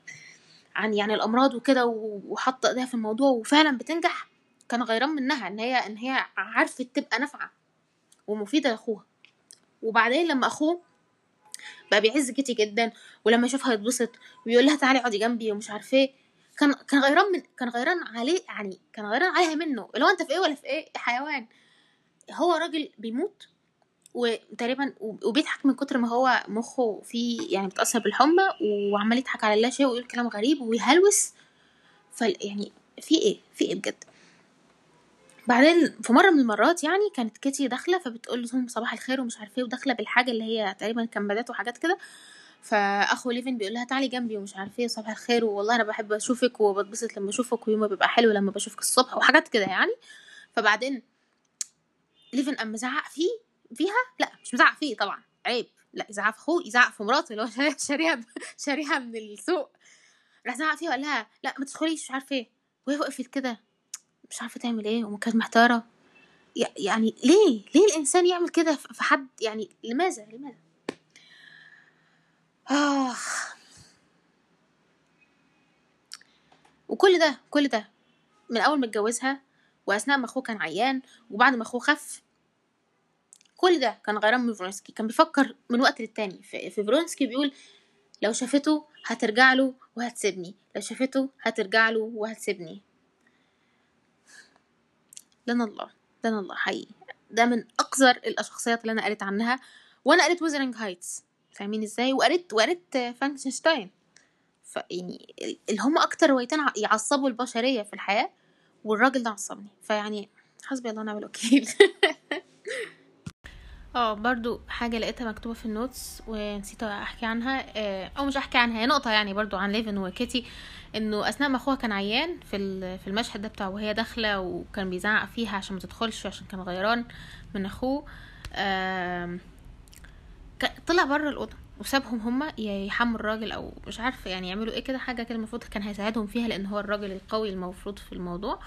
عن يعني الأمراض وكده وحاطة إيديها في الموضوع وفعلا بتنجح كان غيران منها إن هي إن هي عرفت تبقى نافعة ومفيدة لأخوها. وبعدين لما أخوه بقى بيعز كيتي جدا ولما يشوفها يتبسط ويقول لها تعالي اقعدي جنبي ومش عارفه إيه كان كان غيران من كان غيران عليه يعني كان غيران عليها منه. اللي هو انت في إيه ولا في إيه؟ حيوان. هو راجل بيموت وتقريبا وبيضحك من كتر ما هو مخه فيه يعني متأثر بالحمى وعمال يضحك على لا شيء ويقول كلام غريب ويهلوس. ف يعني في إيه؟ في إيه بجد؟ بعدين في مرة من المرات يعني كانت كيتي داخلة فبتقول لهم صباح الخير ومش عارفه إيه وداخلة بالحاجة اللي هي تقريبا كمادات وحاجات كده. فأخو ليفن بيقول لها تعالي جنبي ومش عارفه إيه صباح الخير والله أنا بحب أشوفك وبتبسط لما أشوفك ويومي بيبقى حلو لما بشوفك الصبح وحاجات كده يعني. فبعدين ليفن قام مزعق فيه فيها؟ لا مش مزعق فيه طبعا عيب لا يزعق في أخوه يزعق في مراته اللي هو شاريها شاريها من السوق. راح زعق فيها وقال لها لا ما تدخليش مش عارفه إيه. وهي وقفت كده مش عارفة تعمل إيه وكانت محتارة. يعني ليه؟ ليه الإنسان يعمل كده في حد يعني لماذا؟ لماذا؟ آه وكل ده كل ده من أول ما اتجوزها وأثناء ما أخوه كان عيان وبعد ما أخوه خف كل ده كان غيران من فرونسكي كان بيفكر من وقت للتاني. في, فرونسكي بيقول لو شافته هترجع له وهتسيبني. لو شافته هترجع له وهتسيبني. لنا الله. لنا الله حقيقي. ده من أقذر الشخصيات اللي أنا قريت عنها. وأنا قريت Wuthering Heights فاهمين إزاي؟ وقريت وقريت فرانكنشتاين فيعني اللي هم أكتر روايتين يعصبوا البشرية في الحياة والراجل ده عصبني. فيعني حسبي الله ونعم الوكيل. آه برضو حاجة لقيتها مكتوبة في ال notes ونسيت أحكي عنها آه، أو مش أحكي عنها هي نقطة يعني برضو عن ليفن وكيتي إنه أثناء ما أخوها كان عيان في في المشهد ده بتاع وهي داخلة وكان بيزعق فيها عشان ما تدخلش عشان كان غيران من أخوه طلع بره الأوضة وسابهم هما يحموا الراجل أو مش عارفة يعني يعملوا إيه كده حاجة كده المفروض كان هيساعدهم فيها لأن هو الراجل القوي المفروض في الموضوع.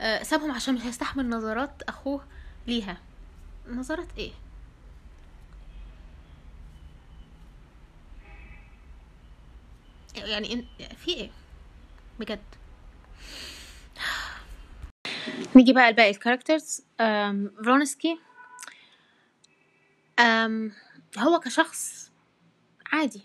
آه سابهم عشان مش هيستحمل نظرات أخوه ليها. نظرات إيه؟ يعني في إيه؟ بجد. نيجي بقى لباقي ال characters فرونسكي هو كشخص عادي.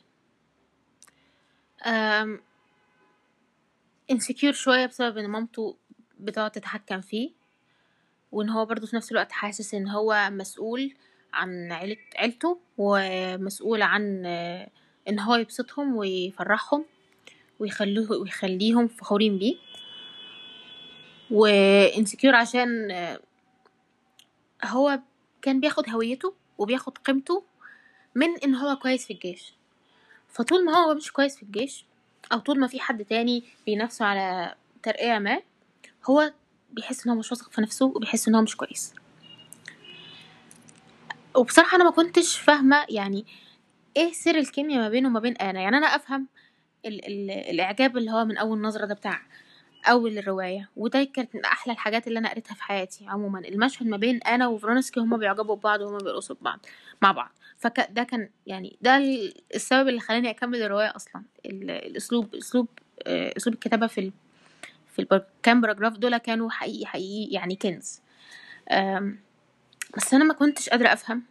insecure شوية بسبب إن مامته بتقعد تتحكم فيه، وإن هو برضه في نفس الوقت حاسس إن هو مسؤول عن عيلة عيلته ومسؤول عن إن هو يبسطهم ويفرحهم ويخلوه ويخليهم فخورين بيه. وانسكيور عشان هو كان بياخد هويته وبياخد قيمته من إن هو كويس في الجيش. فطول ما هو مش كويس في الجيش أو طول ما في حد تاني بينافسه على ترقية ما هو بيحس إن هو مش واثق في نفسه وبيحس إن هو مش كويس. وبصراحة أنا ما كنتش فاهمة يعني إيه سر الكيمياء ما بينه وما بين آنا. يعني أنا أفهم ال ال الإعجاب اللي هو من أول نظرة ده بتاع أول الرواية وده كانت من أحلى الحاجات اللي أنا قريتها في حياتي عموما. المشهد ما بين آنا وفرونسكي هما بيعجبوا ببعض وهما بيرقصوا ببعض مع بعض. فده كان يعني ده السبب اللي خلاني أكمل الرواية أصلا. الأسلوب أسلوب أسلوب الكتابة في ال في الكام paragraph دول كانوا حقيقي حقيقي يعني كنز. بس أنا ما كنتش قادرة أفهم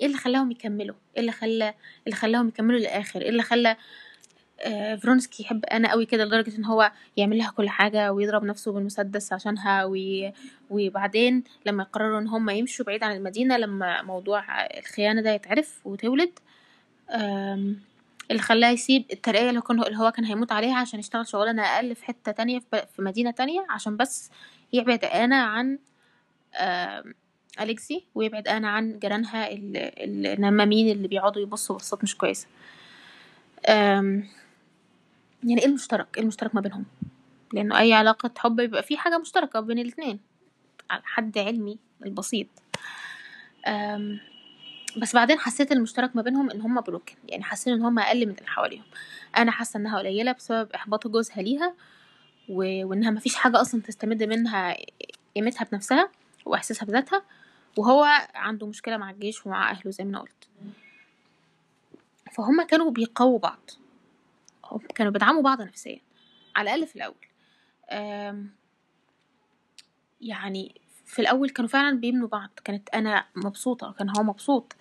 إيه اللي خلاهم يكملوا إيه اللي خلى اللي خلاهم يكملوا للآخر إيه اللي خلى آه فرونسكي يحب آنا قوي كده لدرجة إن هو يعمل لها كل حاجة ويضرب نفسه بالمسدس عشانها وي... وبعدين لما يقرروا إن هم يمشوا بعيد عن المدينة لما موضوع الخيانة ده يتعرف وتولد اللي خلاه يسيب الترقية اللي, كان هو كان هيموت عليها عشان يشتغل شغلانة أقل في حتة تانية في مدينة تانية عشان بس يبعد أنا عن أليكسي ويبعد أنا عن جيرانها النمامين اللي بيقعدوا يبصوا بصات مش كويسة. يعني إيه المشترك؟ إيه المشترك ما بينهم؟ لأنه أي علاقة حب بيبقى في حاجة مشتركة بين الاتنين. على حد علمي البسيط. بس بعدين حسيت المشترك ما بينهم إن هما بروكن يعني حسيت إن هما أقل من اللي حواليهم. أنا حاسة إنها قليلة بسبب إحباط جوزها ليها و... وإنها مفيش حاجة أصلا تستمد منها قيمتها بنفسها وإحساسها بذاتها. وهو عنده مشكلة مع الجيش ومع أهله زي ما أنا قلت. فهم كانوا بيقووا بعض. كانوا بيدعموا بعض نفسيا على الأقل في الأول. يعني في الأول كانوا فعلا بيبنوا بعض. كانت أنا مبسوطة كان هو مبسوط.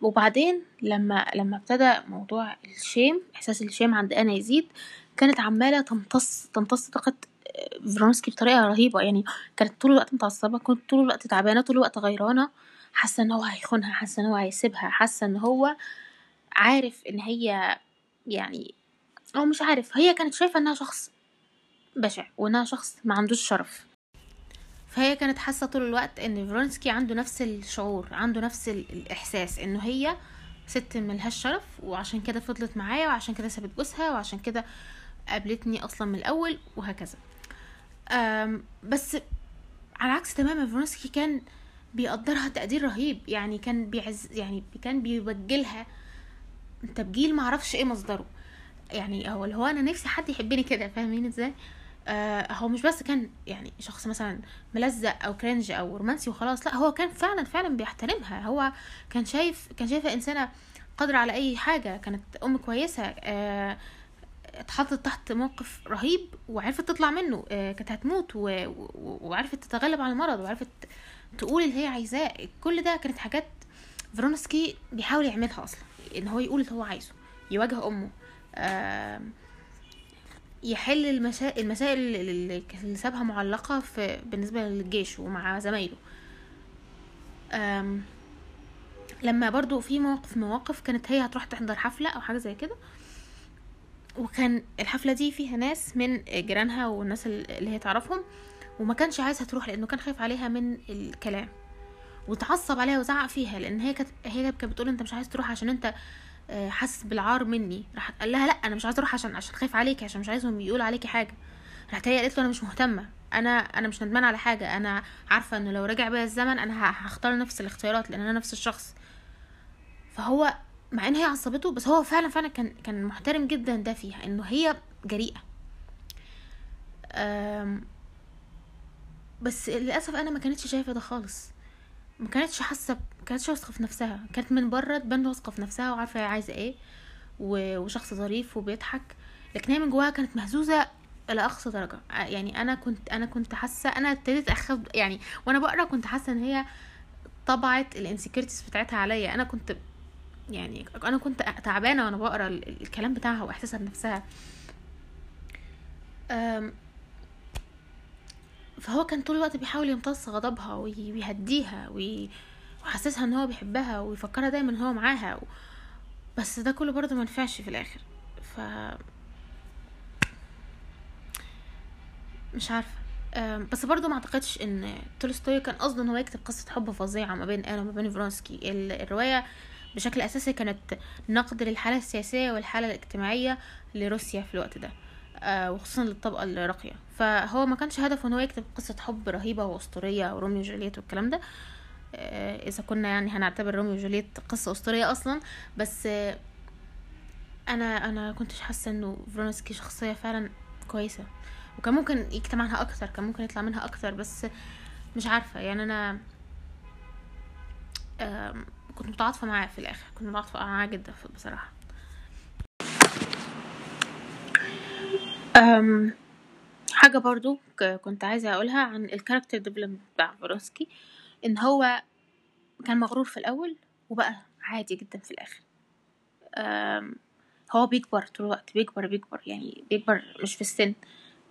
وبعدين لما لما ابتدى موضوع الشيم إحساس الشيم عند أنا يزيد كانت عمالة تمتص تمتص طاقة فرونسكي بطريقة رهيبة. يعني كانت طول الوقت متعصبة كنت طول الوقت تعبانة طول الوقت غيرانة. حاسة إن هو هيخونها حاسة إن هو هيسيبها حاسة إن هو عارف إن هي يعني أو مش عارف هي كانت شايفة إنها شخص بشع وإنها شخص ما عندوش شرف. فهي كانت حاسة طول الوقت إن فرونسكي عنده نفس الشعور عنده نفس الإحساس انه هي ست ملهاش شرف وعشان كده فضلت معايا وعشان كده سابت جوزها وعشان كده قابلتني أصلا من الأول وهكذا. بس على عكس تماما فرونسكي كان بيقدرها تقدير رهيب يعني كان بيعز يعني كان بيبجلها تبجيل معرفش إيه مصدره. يعني هو اللي هو أنا نفسي حد يحبني كده فاهمين إزاي؟ آه هو مش بس كان يعني شخص مثلا ملزق أو cringe أو رومانسي وخلاص لا هو كان فعلا فعلا بيحترمها. هو كان شايف كان شايفها إنسانة قادرة على أي حاجة كانت أم كويسة آه اتحطت تحت موقف رهيب وعرفت تطلع منه. آه كانت هتموت. وعرفت تتغلب على المرض وعرفت تقول اللي هي عايزاه. كل ده كانت حاجات فرونسكي بيحاول يعملها أصلا إن هو يقول اللي هو عايزه يواجه أمه يحل المسائل المسائل اللي سابها معلقة في بالنسبة للجيش ومع زمايله. لما برضو في مواقف مواقف كانت هي هتروح تحضر حفلة أو حاجة زي كده وكان الحفلة دي فيها ناس من جيرانها والناس اللي هي تعرفهم وما كانش عايزها تروح لأنه كان خايف عليها من الكلام. وتعصب عليها وزعق فيها لأن هي كانت هي كانت بتقول أنت مش عايز تروح عشان أنت حاسس بالعار مني. راح قال لها لأ أنا مش عايزه أروح عشان عشان خايف عليكي عشان مش عايزهم يقولوا عليكي حاجة. راحت هي قالت له أنا مش مهتمة. أنا أنا مش ندمانه على حاجة. أنا عارفة إنه لو رجع بيا الزمن أنا هختار نفس الاختيارات لأن أنا نفس الشخص. فهو مع إن هي عصبته بس هو فعلا فعلا كان كان محترم جدا ده فيها إنه هي جريئة. بس للأسف أنا ما كانتش شايفة ده خالص. ما كانتش حاسة ما كانتش واثقة في نفسها. كانت من بره تبان واثقة في نفسها وعارفة هي عايزة إيه وشخص ظريف وبيضحك. لكن هي من جواها كانت مهزوزة إلى أقصى درجة. يعني أنا كنت أنا كنت حاسة أنا ابتديت أخاف يعني وأنا بقرأ كنت حاسة إن هي طبعت الانسكيورتيز بتاعتها عليا. أنا كنت يعني أنا كنت تعبانة وأنا بقرأ الكلام بتاعها وإحساسها بنفسها. فهو كان طول الوقت بيحاول يمتص غضبها ويهديها ويحسسها ان هو بيحبها ويفكرها دايما ان هو معاها و... بس ده كله برضه منفعش في الآخر. ف مش عارفة. بس برضه ما اعتقدش ان تولستوي كان قصده ان هو يكتب قصة حب فظيعة ما بين أنا وما بين فرونسكي. الرواية بشكل أساسي كانت نقد للحالة السياسية والحالة الاجتماعية لروسيا في الوقت ده. آه، وخصوصا للطبقة الراقية. فهو ما كانش هدفه إن هو يكتب قصة حب رهيبة وأسطورية وروميو وجولييت والكلام ده. آه، إذا كنا يعني هنعتبر روميو وجولييت قصة أسطورية أصلا. بس أنا أنا كنتش حاسة إنه فرونسكي شخصية فعلا كويسة. وكان ممكن يكتب عنها أكتر كان ممكن يطلع منها أكتر بس مش عارفة. يعني أنا كنت متعاطفة معاه في الآخر. كنت متعاطفة معاه جدا بصراحة. حاجة برضو كنت عايزة أقولها عن ال character development بتاع فرونسكي إن هو كان مغرور في الأول وبقى عادي جدا في الآخر. هو بيكبر طول الوقت بيكبر بيكبر يعني بيكبر مش في السن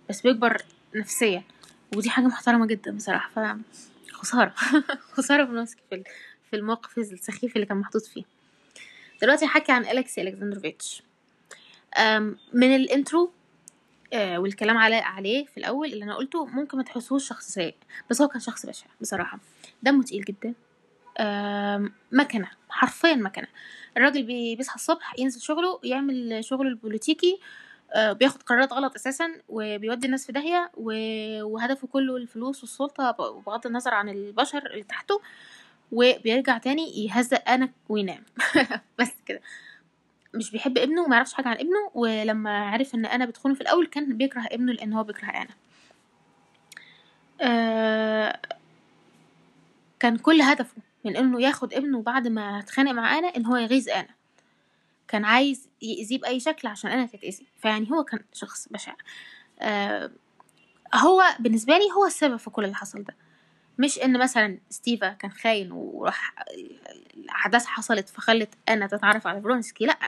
بس بيكبر نفسيا. ودي حاجة محترمة جدا بصراحة ف خسارة خسارة فرونسكي في في الموقف السخيف اللي كان محطوط فيه. دلوقتي هحكي عن أليكسي ألكسندروفيتش. من ال intro آه والكلام على عليه في الأول اللي أنا قلته ممكن ما تحسوش شخص سيء بس هو كان شخص بشع بصراحة. دمه تقيل جدا. مكنة حرفيا مكنة. الراجل بيصحى الصبح ينزل شغله يعمل شغله ال politicky آه بياخد قرارات غلط أساسا وبيودي الناس في داهية وهدفه كله الفلوس والسلطة بغض النظر عن البشر اللي تحته وبيرجع تاني يهزق آنا وينام. بس كده. مش بيحب ابنه وما يعرفش حاجة عن ابنه ولما عرف إن أنا بتخونه في الأول كان بيكره ابنه لأن هو بيكره أنا. آه كان كل هدفه من إنه ياخد ابنه بعد ما اتخانق مع أنا إن هو يغيظ أنا. كان عايز يأذيه بأي شكل عشان أنا تتأذي. فيعني هو كان شخص بشع. آه هو بالنسبة لي هو السبب في كل اللي حصل ده. مش إن مثلا ستيفا كان خاين وراح الأحداث حصلت فخلت أنا تتعرف على برونسكي لأ.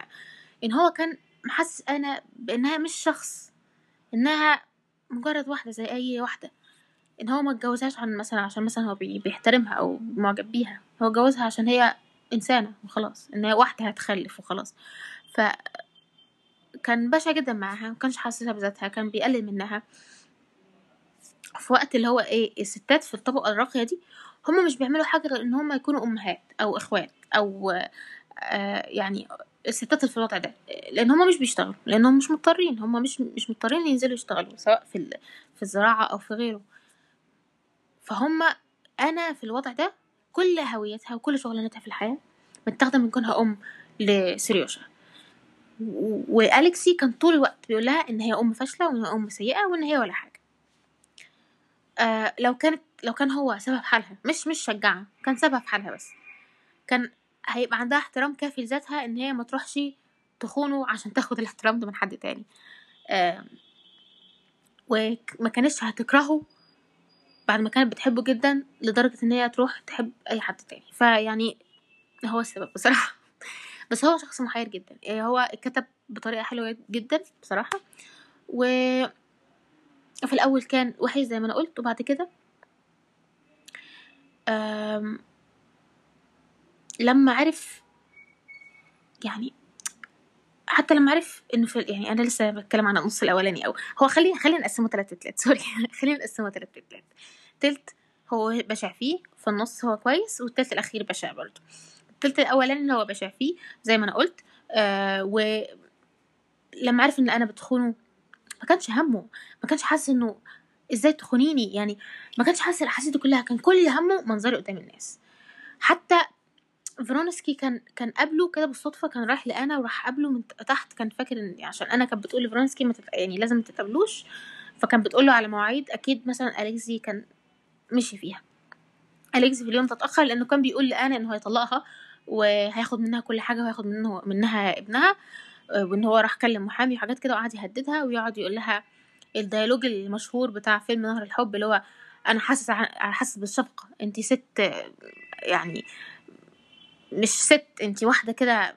إن هو كان محسس أنا بإنها مش شخص إنها مجرد واحدة زي أي واحدة. إن هو ما اتجوزهاش عن مثلا عشان مثلا هو بيحترمها أو معجب بيها. هو اتجوزها عشان هي إنسانة وخلاص إن هي واحدة هتخلف وخلاص. ف كان بشع جدا معاها مكانش حاسسها بذاتها كان بيقلل منها. في وقت اللي هو إيه الستات في الطبقة الراقية دي هما مش بيعملوا حاجة غير إن هما يكونوا أمهات أو إخوات أو آه يعني الستات في الوضع ده لأن هما مش بيشتغلوا لانهم مش مضطرين هما مش مش مضطرين ينزلوا يشتغلوا سواء في في الزراعة أو في غيره. فهم أنا في الوضع ده كل هويتها وكل شغلانتها في الحياة متاخدة من كونها أم لسيريوشا والكسي كان طول الوقت بيقول لها إن هي أم فاشلة وإن هي أم سيئة وإن هي ولا حاجة. آه لو كانت لو كان هو سبب حالها مش مش شجعها كان سبب حالها بس. كان هيبقى عندها احترام كافي لذاتها إن هي ما تروحش تخونه عشان تاخد الاحترام ده من حد تاني. وما كانتش هتكرهه بعد ما كانت بتحبه جدا لدرجة إن هي تروح تحب أي حد تاني. فيعني هو السبب بصراحة. بس هو شخص محير جدا. يعني هو كتب بطريقة حلوة جدا بصراحة. و في الأول كان وحش زي ما أنا قلت وبعد كده لما عرف يعني حتى لما عرف إنه في يعني أنا لسه بتكلم عن النص الأولاني أو هو خلينا خلينا نقسمه ثلاثة تلات سوري خلينا نقسمه ثلاثة تلات. تلت هو بشع فيه في النص هو كويس والتلت الأخير بشع برضه. التلت الأولاني اللي هو بشع فيه زي ما أنا قلت آه ولما عرف إن آنا بتخونه ما كانش همه. ما كانش حاسس إنه إزاي تخونيني. يعني ما كانش حاسس الأحاسيس دي كلها. كان كل همه منظري قدام الناس. حتى فرونسكي كان كان قابله كده بالصدفة كان رايح لآنا وراح قابله من تحت. كان فاكر إن عشان آنا كانت بتقول لفرونسكي ما. يعني لازم ما تتقابلوش. فكان بتقول له على مواعيد. أكيد مثلا أليكسي كان مشي فيها. أليكسي في اليوم تتأخر لأنه كان بيقول لآنا انه هيطلقها وهياخد منها كل حاجة وهياخد منه منها ابنها. وإن هو راح كلم محامي وحاجات كده وقعد يهددها ويقعد يقول لها ال dialogue المشهور بتاع فيلم نهر الحب اللي هو أنا حاسس حاسس بالشفقة. أنت ست يعني مش ست انتي واحدة كده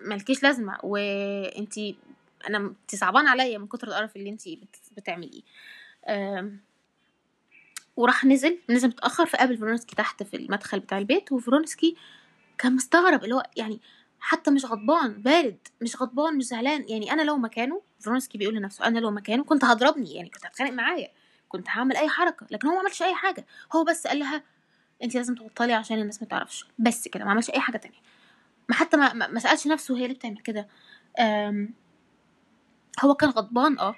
ملكيش لازمة. وانتي أنا انتي صعبان عليا من كتر القرف اللي انتي بت- بتعمليه. وراح نزل نزل متأخر فقابل فرونسكي تحت في المدخل بتاع البيت وفرونسكي كان مستغرب اللي هو يعني حتى مش غضبان بارد مش غضبان مش زعلان. يعني أنا لو مكانه فرونسكي بيقول لنفسه أنا لو مكانه كنت هضربني يعني كنت هتخانق معايا كنت هعمل أي حركة لكن هو ما عملش أي حاجة. هو بس قال لها انت لازم تبطلي عشان الناس ما تعرفش. بس كده ما عملش أي حاجة تانية. ما حتى ما, ما سألش نفسه هي ليه بتعمل كده؟ هو كان غضبان آه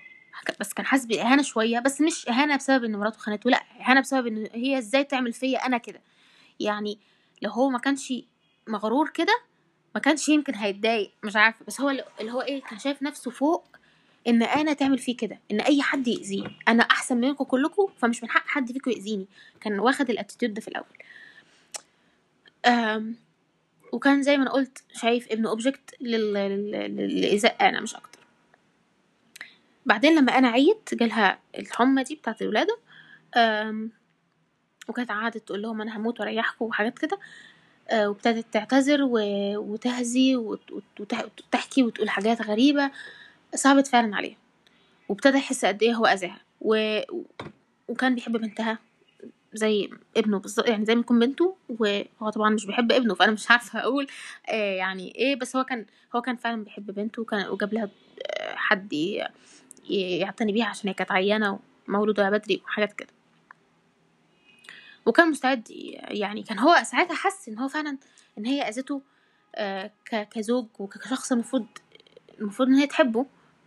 بس كان حاسس بإهانة شوية بس مش إهانة بسبب إن مراته خانته لأ إهانة بسبب إن هي إزاي تعمل فيا أنا كده. يعني لو هو ما كانش مغرور كده ما كانش يمكن هيتضايق مش عارفة. بس هو اللي هو إيه كان شايف نفسه فوق إن أنا تعمل فيه كده إن أي حد يأذيه أنا أحسن منكم كلكم فمش من حق حد فيكم يأذيني. كان واخد ال attitude ده في الأول. أم وكان زي ما أنا قلت شايف ابنه object للايذاء آنا مش أكتر. بعدين لما أنا عيت جالها الحمى دي بتاعت الولادة وكانت قعدت تقول لهم أنا هموت وأريحكم وحاجات كده. وابتدت تعتذر وتهزي وت- وت- وت- وتحكي وتقول حاجات غريبة صعبت فعلا عليه وابتدى يحس قد إيه هو اذاها و... وكان بيحب بنتها زي ابنه بالظبط يعني زي ما يكون بنته وهو طبعا مش بيحب ابنه فأنا مش عارفة أقول آه يعني إيه بس هو كان هو كان فعلا بيحب بنته وكان وجاب لها آه، حد يعتني بيها عشان هي كانت عيانة ومولودة بدري وحاجات كده. وكان مستعد يعني كان هو ساعتها حس إن هو فعلا إن هي اذته آه، كزوج وكشخص المفروض المفروض إن هي تحبه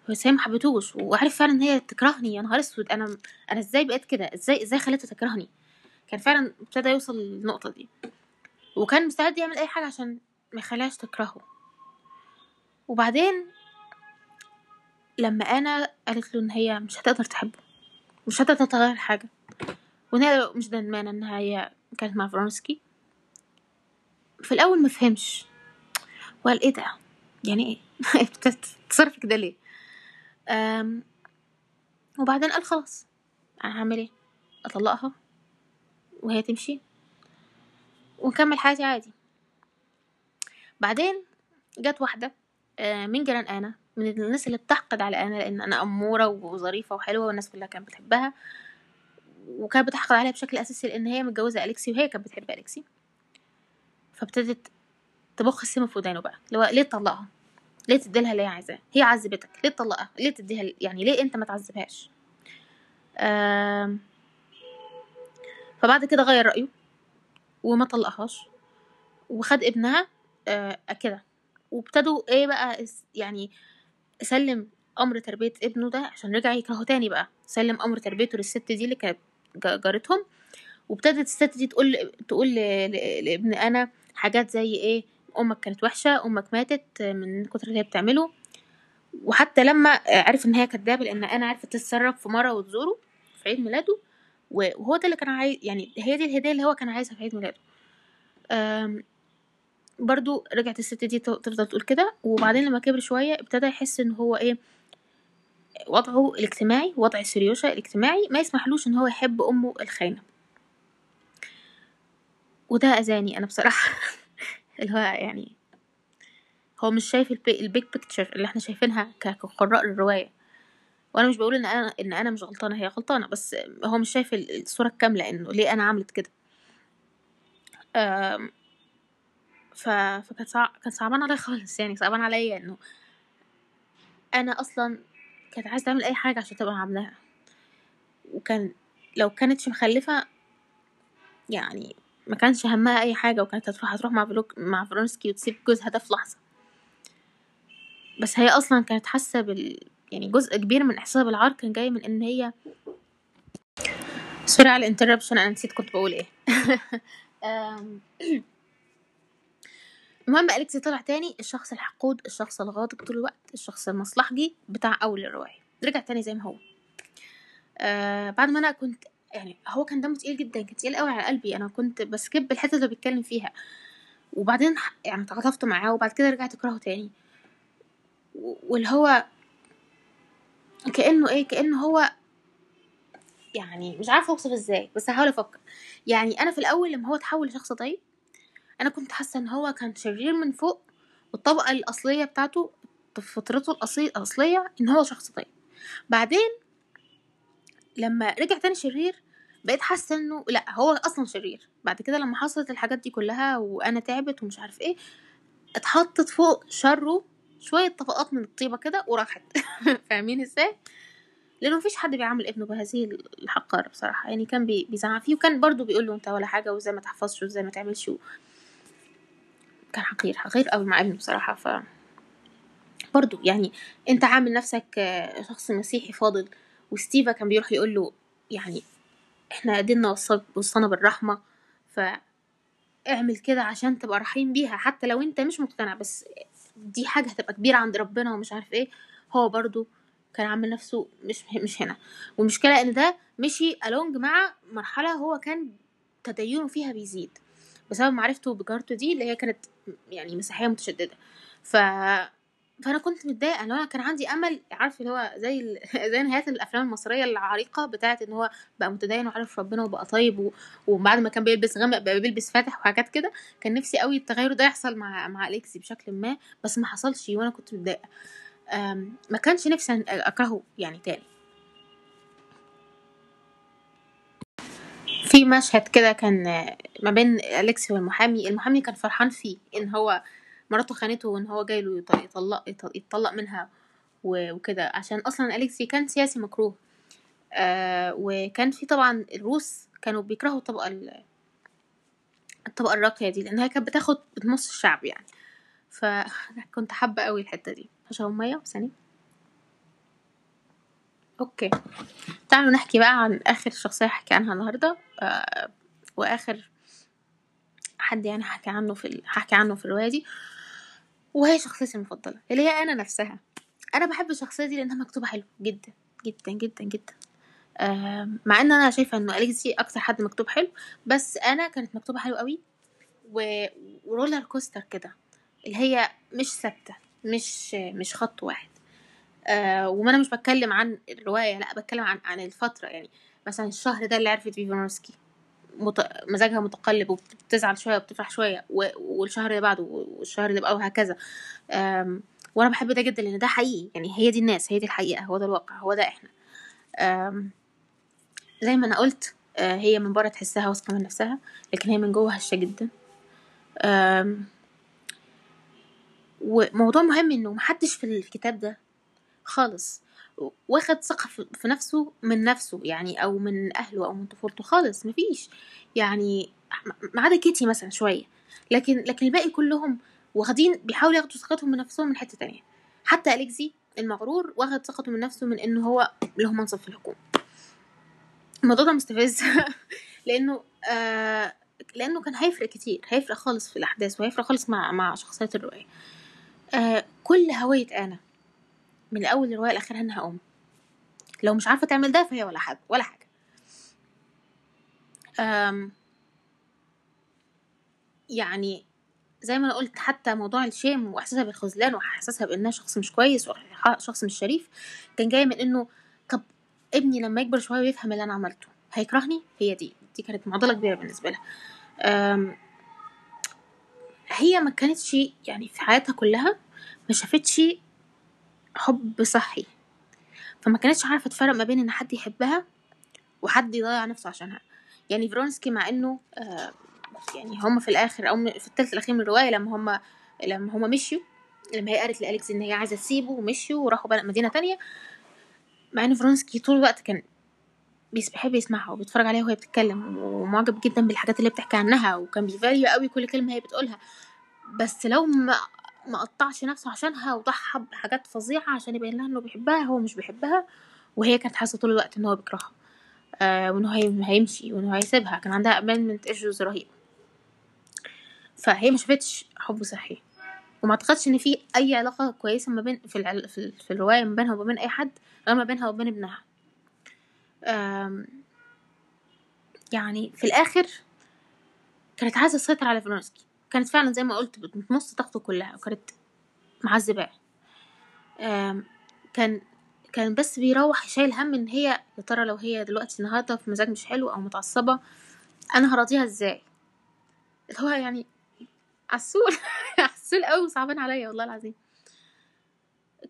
بس هي ما حبتوش وعرف فعلا إن هي تكرهني يا نهار أسود أنا أنا إزاي بقيت كده؟ إزاي إزاي خليتها تكرهني؟ كان فعلا ابتدى يوصل للنقطة دي. وكان مستعد يعمل أي حاجة عشان ما يخليهاش تكرهه. وبعدين لما أنا قالت له إن هي مش هتقدر تحبه مش هتقدر تغير حاجة. هي مش ندمانة ان هي كانت مع فرونسكي. في الأول ما فهمش وقال إيه ده؟ يعني إيه؟ بتتصرف كده ليه؟ أم وبعدين قال خلاص أنا هعمل إيه؟ أطلقها وهي تمشي. ونكمل حياتي عادي. بعدين جت واحدة آه، من جيران أنا من الناس اللي بتحقد على أنا لأن أنا أمورة وظريفة وحلوة والناس كلها كانت بتحبها. وكانت بتحقد عليها بشكل أساسي لأن هي متجوزة أليكسي وهي كانت بتحب أليكسي. فابتدت تبخ السم في ودانه بقى اللي هو ليه تطلقها؟ ليه تديلها اللي هي عايزاه؟ هي عذبتك ليه تطلقها؟ ليه تديها يعني ليه أنت ما تعذبهاش؟ فبعد كده غير رأيه وما طلقهاش وخد ابنها آه كده وابتدوا إيه بقى؟ يعني سلم أمر تربية ابنه ده عشان رجع يكرهه تاني بقى. سلم أمر تربيته للست دي اللي كانت جارتهم وابتدت الست دي تقول تقول لابن أنا حاجات زي إيه أمك كانت وحشة أمك ماتت من كتر اللي هي بتعمله. وحتى لما عرف إن هي كدابة لأن أنا عرفت تتصرف في مرة وتزوره في عيد ميلاده وهو ده اللي كان عايز يعني هي دي الهدية اللي هو كان عايزها في عيد ميلاده. برضو رجعت الست دي تفضل تقول كده. وبعدين لما كبر شوية ابتدى يحس إن هو إيه وضعه الاجتماعي وضع سيريوشا الاجتماعي ما يسمحلوش إن هو يحب أمه الخاينة وده أذاني أنا بصراحة. اللي هو يعني هو مش شايف ال big picture اللي إحنا شايفينها كقراء للرواية. وأنا مش بقول إن أنا إن أنا مش غلطانة هي غلطانة بس هو مش شايف ال- الصورة الكاملة إنه ليه أنا عملت كده. ف... فكانت صع... كان صعبان عليا خالص يعني صعبان عليا إنه أنا أصلا كانت عايزة تعمل أي حاجة عشان تبقى مع ابنها وكان لو كانتش مخلفة يعني ما كانش همها أي حاجة وكانت هتروح هتروح مع فلوك مع فرونسكي وتسيب جوزها ده في لحظة. بس هي أصلا كانت حاسة بال يعني جزء كبير من احساسها بالعار كان جاي من إن هي sorry على ال interruption. أنا نسيت كنت بقول أم، المهم أليكسي طلع تاني الشخص الحقود الشخص الغاضب طول الوقت الشخص المصلحجي بتاع أول الرواية رجع تاني زي ما هو. آه بعد ما أنا كنت يعني هو كان دمه تقيل جدا كان تقيل قوي على قلبي. أنا كنت ب skip الحتة اللي بيتكلم فيها. وبعدين يعني تعاطفت معاه وبعد كده رجعت أكرهه تاني. واللي هو كأنه إيه كأنه هو يعني مش عارفة أوصف إزاي بس هحاول أفكر. يعني أنا في الأول لما هو اتحول لشخص طيب أنا كنت حاسة إن هو كان شرير من فوق والطبقة الأصلية بتاعته فطرته الأصلية إن هو شخص طيب. بعدين لما رجع تاني شرير بقيت حاسة إنه لأ هو أصلا شرير. بعد كده لما حصلت الحاجات دي كلها وأنا تعبت ومش عارف إيه اتحطت فوق شره شوية طبقات من الطيبة كده وراحت. فاهمين إزاي؟ لأنه مفيش حد بيعامل ابنه بهذه الحقارة بصراحة. يعني كان بيزعق فيه وكان برضو بيقول له أنت ولا حاجة وإزاي ما تحفظش وإزاي ما تعملش. كان حقير حقير قوي مع ابنه بصراحة ف برضو يعني أنت عامل نفسك شخص مسيحي فاضل وستيفا كان بيروح يقول له يعني إحنا قدرنا وصلنا بالرحمة ف اعمل كده عشان تبقى رحيم بيها حتى لو أنت مش مقتنع بس دي حاجة هتبقى كبيرة عند ربنا ومش عارف إيه. هو برضو كان عامل نفسه مش مش هنا. والمشكلة إن ده مشي الونج مع مرحلة هو كان تدينه فيها بيزيد. بسبب معرفته بجارته دي اللي هي كانت يعني مسيحية متشددة. ف فأنا كنت متضايقة إن أنا كان عندي أمل عارف اللي هو زي ال... زي نهايات الأفلام المصرية العريقة بتاعه إن هو بقى متدين وعارف ربنا وبقى طيب و... وبعد ما كان بيلبس غامق بقى بيلبس فاتح وحاجات كده كان نفسي قوي التغير ده يحصل مع مع أليكسي بشكل ما بس ما حصلش وأنا كنت متضايقة. ما كانش نفسي أكرهه يعني تاني. في مشهد كده كان ما بين اليكسي والمحامي المحامي كان فرحان فيه إن هو مراته خانته وإن هو جاي له يطلق يتطلق منها وكده عشان أصلا اليكسي كان سياسي مكروه. آه وكان في طبعا الروس كانوا بيكرهوا الطبقة الطبقة الراقية دي لأنها كانت بتاخد نص الشعب يعني. فكنت حابة قوي الحتة دي. هشرب مية ثانية أوكي. تعالوا نحكي بقى عن آخر شخصية حكي عنها النهارده. آه وآخر حد يعني حكي عنه في حكي عنه في الرواية دي. وهي شخصيتي المفضلة اللي هي أنا نفسها. أنا بحب الشخصية دي لأنها مكتوبة حلو جدا جدا جدا جدا. مع إن أنا شايفة إنه اليكسي أكتر حد مكتوب حلو بس أنا كانت مكتوبة حلو قوي. و... ورولر كوستر كده اللي هي مش ثابتة مش مش خط واحد. آه وما أنا مش بتكلم عن الرواية لأ بتكلم عن عن الفترة يعني مثلا الشهر ده اللي عرفت فيه فينورسكي مت... مزاجها متقلب وبتزعل شوية وبتفرح شوية و... والشهر اللي بعده والشهر اللي بقى وهكذا. آم... وأنا بحب ده جدا لأن ده حقيقي يعني هي دي الناس هي دي الحقيقة هو ده الواقع هو ده إحنا. آم... زي ما أنا قلت آه هي من بره تحسها واثقة من نفسها لكن هي من جوه هشه جدا. آم... وموضوع مهم إنه محدش في الكتاب ده خالص. واخد ثقة في نفسه من نفسه يعني أو من أهله أو من طفولته خالص مفيش. يعني ما عدا كيتي مثلا شوية. لكن لكن الباقي كلهم واخدين بيحاولوا ياخدوا ثقتهم من نفسهم من حتة تانية. حتى أليكزي المغرور واخد ثقته من نفسه من إنه هو له منصب في الحكومة. الموضوع ده مستفز. لأنه آه لأنه كان هيفرق كتير. هيفرق خالص في الأحداث وهيفرق خالص مع مع شخصيات الرواية. آه كل هوية أنا من اول الروايه لاخرها انها ام لو مش عارفة تعمل ده فهي ولا حاجة ولا حاجة. أم يعني زي ما أنا قلت حتى موضوع الشيم وإحساسها بالخذلان وإحساسها بإنها شخص مش كويس وشخص مش شريف كان جاي من إنه طب ابني لما يكبر شوية ويفهم اللي أنا عملته هيكرهني؟ هي دي دي كانت معضلة كبيرة بالنسبة لها. هي ما كانتش يعني في حياتها كلها ما شافتش حب صحي. فما كانتش عارفة تفرق ما بين إن حد يحبها وحد يضيع نفسه عشانها. يعني فرونسكي مع إنه آه يعني هما في الآخر أو في الثلث الأخير من الرواية لما هما لما هما مشيوا لما هي قالت لالكس إن هي عايزة تسيبه ومشيوا وراحوا مدينة تانية. مع إن فرونسكي طول الوقت كان بيحب يسمعها وبيتفرج عليها وهي بتتكلم ومعجب جدا بالحاجات اللي بتحكي عنها وكان بي value قوي كل كلمة هي بتقولها. بس لو ما ما قطعش نفسه عشانها وضحى بحاجات فظيعة عشان يبين لها إنه بيحبها هو مش بيحبها وهي كانت حاسة طول الوقت ان هو بيكرهها. آه وإنه هيمشي وإنه هيسيبها. كان عندها abandonment issues رهيبة. فهي ما شافتش حب صحي. وما أعتقدش إن في أي علاقة كويسة ما بين في, العل... في, في الرواية ما بينها وما بين أي حد غير ما بينها وبين ابنها. يعني في الآخر كانت عايزة تسيطر على فرونسكي كانت فعلا زي ما قلت بتمص طاقته كلها وكانت معذباه كان كان بس بيروح شايل هم إن هي يا ترى لو هي دلوقتي النهارده في مزاج مش حلو أو متعصبة أنا هراضيها إزاي؟ اللي هو يعني عسول عسول قوي وصعبان عليا والله العظيم.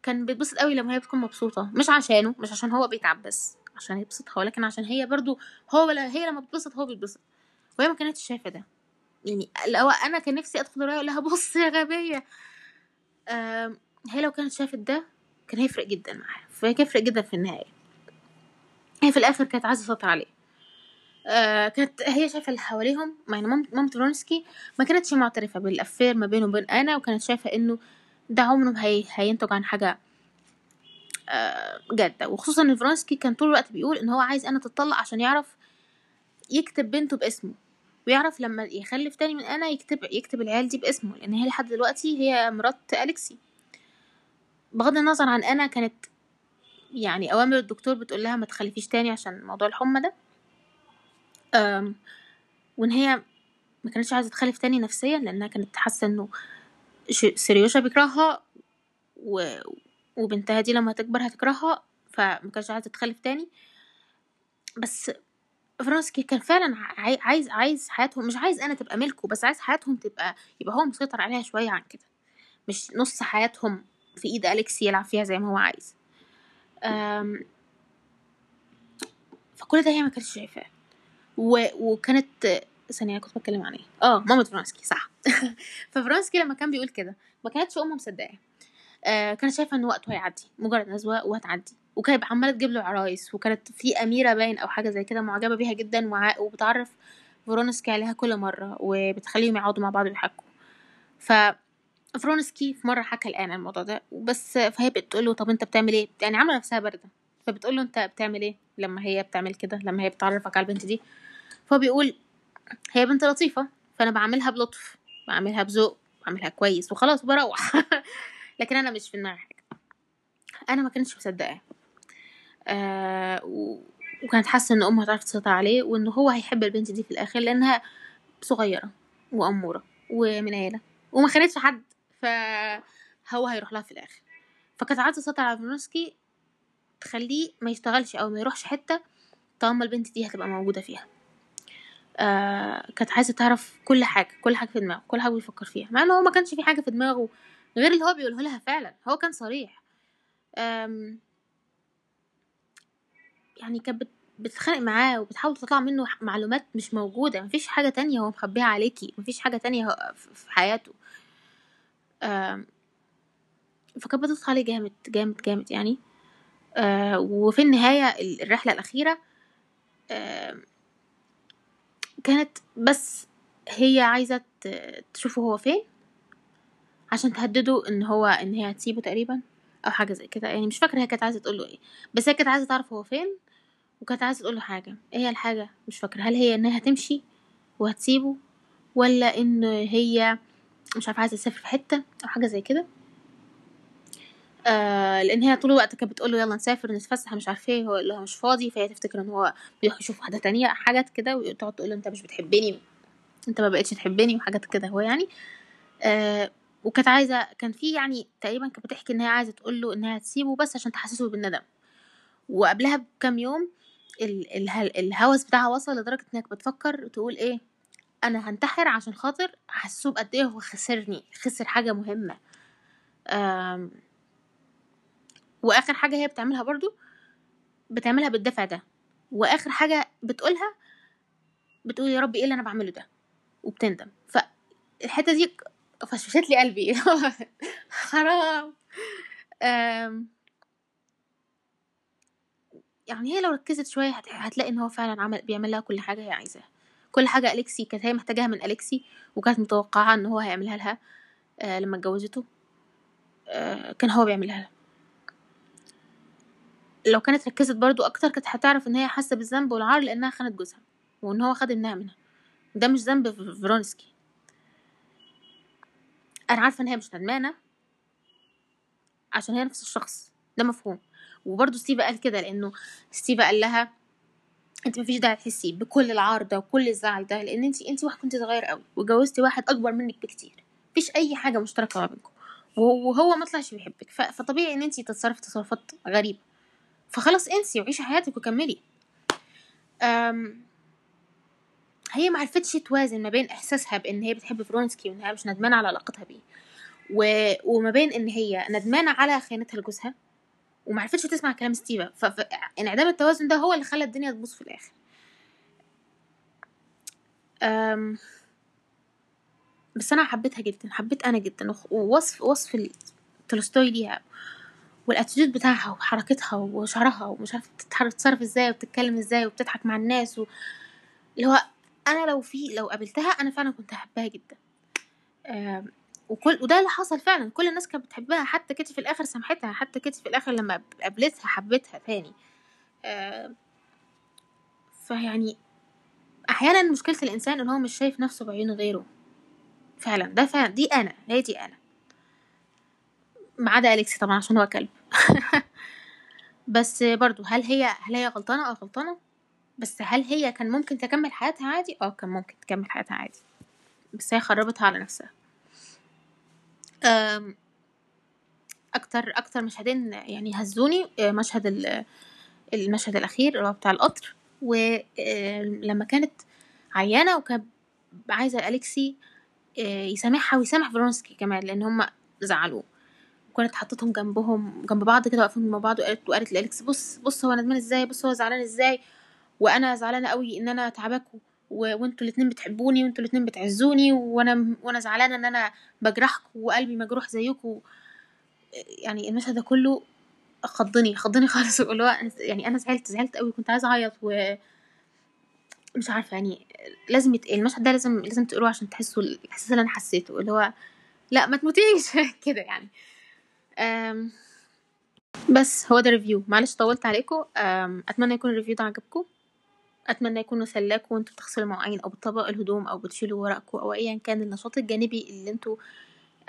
كان بيتبسط قوي لما هي بتكون مبسوطة مش عشانه مش عشان هو بيتعب بس عشان يبسطها ولكن عشان هي برضو هو لا هي لما بتبسط هو بيتبسط. وهي ما كانتش شايفة ده. يعني لو أنا كان نفسي أدخل أقول لها بص يا غبية. آم، هي لو كانت شافت ده كان هيفرق جدا معاها. فهي هيفرق جدا في النهاية. هي في الآخر كانت عايزة تسيطر عليه. آه كانت هي شايفة اللي حواليهم يعني مام مامة فرونسكي ما كانتش معترفة بالأفير ما بينه وبين أنا وكانت شايفة إنه ده عمره هي هينتج عن حاجة آه جادة. وخصوصا إن فرونسكي كان طول الوقت بيقول إن هو عايز أنا تطلق عشان يعرف يكتب بنته باسمه. ويعرف لما يخلف تاني من أنا يكتب يكتب العيال دي باسمه لأن هي لحد دلوقتي هي مرات أليكسي. بغض النظر عن أنا كانت يعني أوامر الدكتور بتقول لها ما تخلفيش تاني عشان موضوع الحمى ده. وإن هي ما كانتش عايزة تخلف تاني نفسيا لأنها كانت حاسة إنه ش- سيريوشا بيكرهها و... وبنتها دي لما تكبر هتكرهها فما كانتش عايزة تخلف تاني. بس فرانسكي كان فعلا عاي- عايز عايز حياتهم مش عايز أنا تبقى ملكه بس عايز حياتهم تبقى يبقى هو مسيطر عليها شوية عن كده. مش نص حياتهم في إيد أليكس يلعب فيها زي ما هو عايز. فكل ده هي ما كانتش شايفاه. وكانت ثانية كنت بتكلم عن إيه؟ آه ماما فرانسكي صح. ففرانسكي لما كان بيقول كده ما كانتش أمه مصدقاه كانت شايفة إن وقته هيعدي مجرد نزوه وهتعدي وكانت عمالة تجيب له عرايس وكانت في أميرة باين أو حاجة زي كده معجبة بيها جدا وبتعرف فرونسكي عليها كل مرة وبتخليهم يقعدوا مع بعض ويحكوا ف فرونسكي في مرة حكى لآنا الموضوع ده بس فهي بتقول له طب أنت بتعمل إيه؟ يعني عاملة نفسها باردة. فبتقول له أنت بتعمل إيه لما هي بتعمل كده؟ لما هي بتعرفك على البنت دي. فهو بيقول هي بنت لطيفة فأنا بعملها بلطف بعملها بذوق بعملها كويس وخلاص وبروح. لكن أنا مش في دماغي حاجة. أنا ما كنتش مصدقاه. وكانت حاسة إن أمها هتعرف تسيطر عليه وإن هو هيحب البنت دي في الآخر لأنها صغيرة وأمورة ومن عيلة وما خانتش حد فهو هيروح لها في الآخر. فكانت عايزة تسيطر على فينوسكي تخليه ما يشتغلش أو ما يروحش حتة طالما البنت دي هتبقى موجودة فيها. آه كانت عايزة تعرف كل حاجة كل حاجة في دماغه كل حاجة بيفكر فيها مع انه هو ما كانش في حاجة في دماغه غير اللي هو بيقوله لها فعلا هو كان صريح. يعني كانت بت- بتتخانق معاه وبتحاول تطلع منه معلومات مش موجودة مفيش حاجة تانية هو مخبيها عليكي مفيش حاجة تانية ف- في حياته. فكانت بتضغط عليه جامد جامد جامد يعني. آه، وفي النهاية ال- الرحلة الأخيرة كانت بس هي عايزة تشوفه هو فين عشان تهدده إن هو إن هي هتسيبه تقريبا أو حاجة زي كده. يعني مش فاكرة هي كانت عايزة تقول له إيه بس هي كانت عايزة تعرف هو فين وكانت عايزة تقول له حاجة. إيه هي الحاجة؟ مش فاكرة. هل هي إنها هتمشي وهتسيبه ولا إن هي مش عارفة عايزة تسافر في حتة أو حاجة زي كده؟ آه لأن هي طول الوقت كانت بتقول له يلا نسافر نتفسح مش عارفة إيه. هو يقول لها مش فاضي فهي تفتكر إن هو بيروح يشوف واحدة تانية حاجات كده وتقعد تقول أنت مش بتحبني أنت ما بقتش تحبني وحاجات كده هو يعني. آه وكانت عايزة كان في يعني تقريبا كانت بتحكي إن هي عايزة تقول له إنها تسيبه بس عشان تحسسه بالندم. وقبلها بكام يوم الهوس بتاعها وصل لدرجة إنك بتفكر تقول إيه أنا هنتحر عشان خاطر احسسه بقد إيه هو خسرني خسر حاجة مهمة. آم، وآخر حاجة هي بتعملها برضو بتعملها بالدافع ده. وآخر حاجة بتقولها بتقول يا رب إيه اللي أنا بعمله ده؟ وبتندم. فالحته دي فشفشت لي قلبي. حرام. يعني هي لو ركزت شوية هت- هتلاقي إن هو فعلا عمل بيعمل لها كل حاجة هي عايزاها. كل حاجة أليكسي كانت هي محتاجاها من أليكسي وكانت متوقعة إن هو هيعملها لها آه لما اتجوزته. آه كان هو بيعملها لها. لو كانت ركزت برضو أكتر كانت هتعرف إن هي حاسة بالذنب والعار لأنها خانت جوزها وإن هو خد ابنها منها. ده مش ذنب فرونسكي أنا عارفة إن هي مش ندمانة عشان هي نفس الشخص. ده مفهوم. وبرضه ستيفا قال كده لأنه ستيفا قال لها أنت مفيش داعي تحسي بكل العار ده وكل الزعل ده لأن أنت أنت واحد كنت صغير قوي وجوزتي واحد أكبر منك بكتير. مفيش أي حاجة مشتركة ما بينكم. وهو ما طلعش بيحبك. فطبيعي إن أنت تتصرفي تصرفات غريبة. فخلاص انسي وعيشي حياتك وكملي. أم هي معرفتش توازن ما بين إحساسها بإن هي بتحب فرونسكي وانها مش ندمانة على علاقتها بيه و... وما بين إن هي ندمانة على خيانتها لجوزها ومعرفتش تسمع كلام ستيفا. فانعدام التوازن ده هو اللي خلى الدنيا تبوظ في الآخر. أم... بس أنا حبيتها جدا حبيت أنا جدا ووصف وصف تولستوي ليها وال attitude بتاعها وحركتها وشعرها ومش عارفة تتصرف إزاي وبتتكلم إزاي وبتضحك مع الناس و... اللي هو أنا لو في لو قابلتها أنا فعلا كنت هحبها جدا. وكل وده اللي حصل فعلا. كل الناس كانت بتحبها. حتى كيتي في الآخر سامحتها. حتى كيتي في الآخر لما قابلتها حبتها تاني. فيعني أحيانا مشكلة الإنسان إن هو مش شايف نفسه بعيون غيره. فعلا. ده فعلا. دي أنا. هي دي أنا. ما عدا اليكس طبعا عشان هو كلب. بس برضو هل هي هل هي غلطانة؟ آه غلطانة. بس هل هي كان ممكن تكمل حياتها عادي؟ آه كان ممكن تكمل حياتها عادي. بس هي خربتها على نفسها. أكتر أكتر مشهدين يعني هزوني آه، مشهد المشهد الأخير اللي هو بتاع القطر ولما كانت عيانة وكانت عايزة أليكسي آه، يسامحها ويسامح فرونسكي كمان لأن هما زعلوه. وكانت حطتهم جنبهم جنب بعض كده واقفين جنب بعض وقالت وقالت لاليكس بص بص هو ندمان إزاي؟ بص هو زعلان إزاي؟ وأنا زعلانة قوي إن أنا تعباكوا وانتوا الاتنين بتحبوني وانتوا الاتنين بتعزوني وأنا وأنا زعلانة ان أنا بجرحكوا وقلبي مجروح زيكوا يعني المشهد ده كله خضني خضني خالص اللي يعني أنا زعلت زعلت قوي كنت عايزة أعيط و مش عارفة يعني لازم يت... المشهد ده لازم لازم تقروه عشان تحسوا الاحساس اللي أنا حسيته اللي هو لا ما تموتيش كده يعني. أم... بس هو ده review معلش طولت عليكم. أتمنى يكون ال review ده عجبكم. أتمنى يكون سلاكوا وانتوا بتغسلوا مواعين أو بتطبقوا الهدوم أو بتشيلوا ورقكم أو ايا كان النشاط الجانبي اللي أنتوا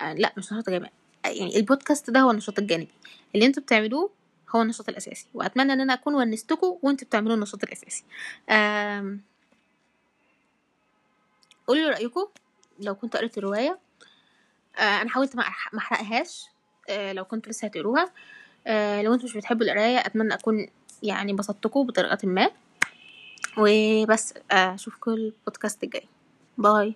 آه لا مش نشاط جانبي يعني البودكاست ده هو النشاط الجانبي. اللي أنتوا بتعملوه هو النشاط الأساسي. وأتمنى إن أنا أكون ونستكم وأنتوا بتعملوا النشاط الأساسي. آم... قولوا رايكم لو كنت قريت الرواية. آه أنا حاولت ما أحرقهاش آه لو كنتوا لسه هتقروها. آه لو أنتوا مش بتحبوا القراية أتمنى أكون يعني بسطتكم بطريقة ما. وبس أشوفكم البودكاست الجاي. باي.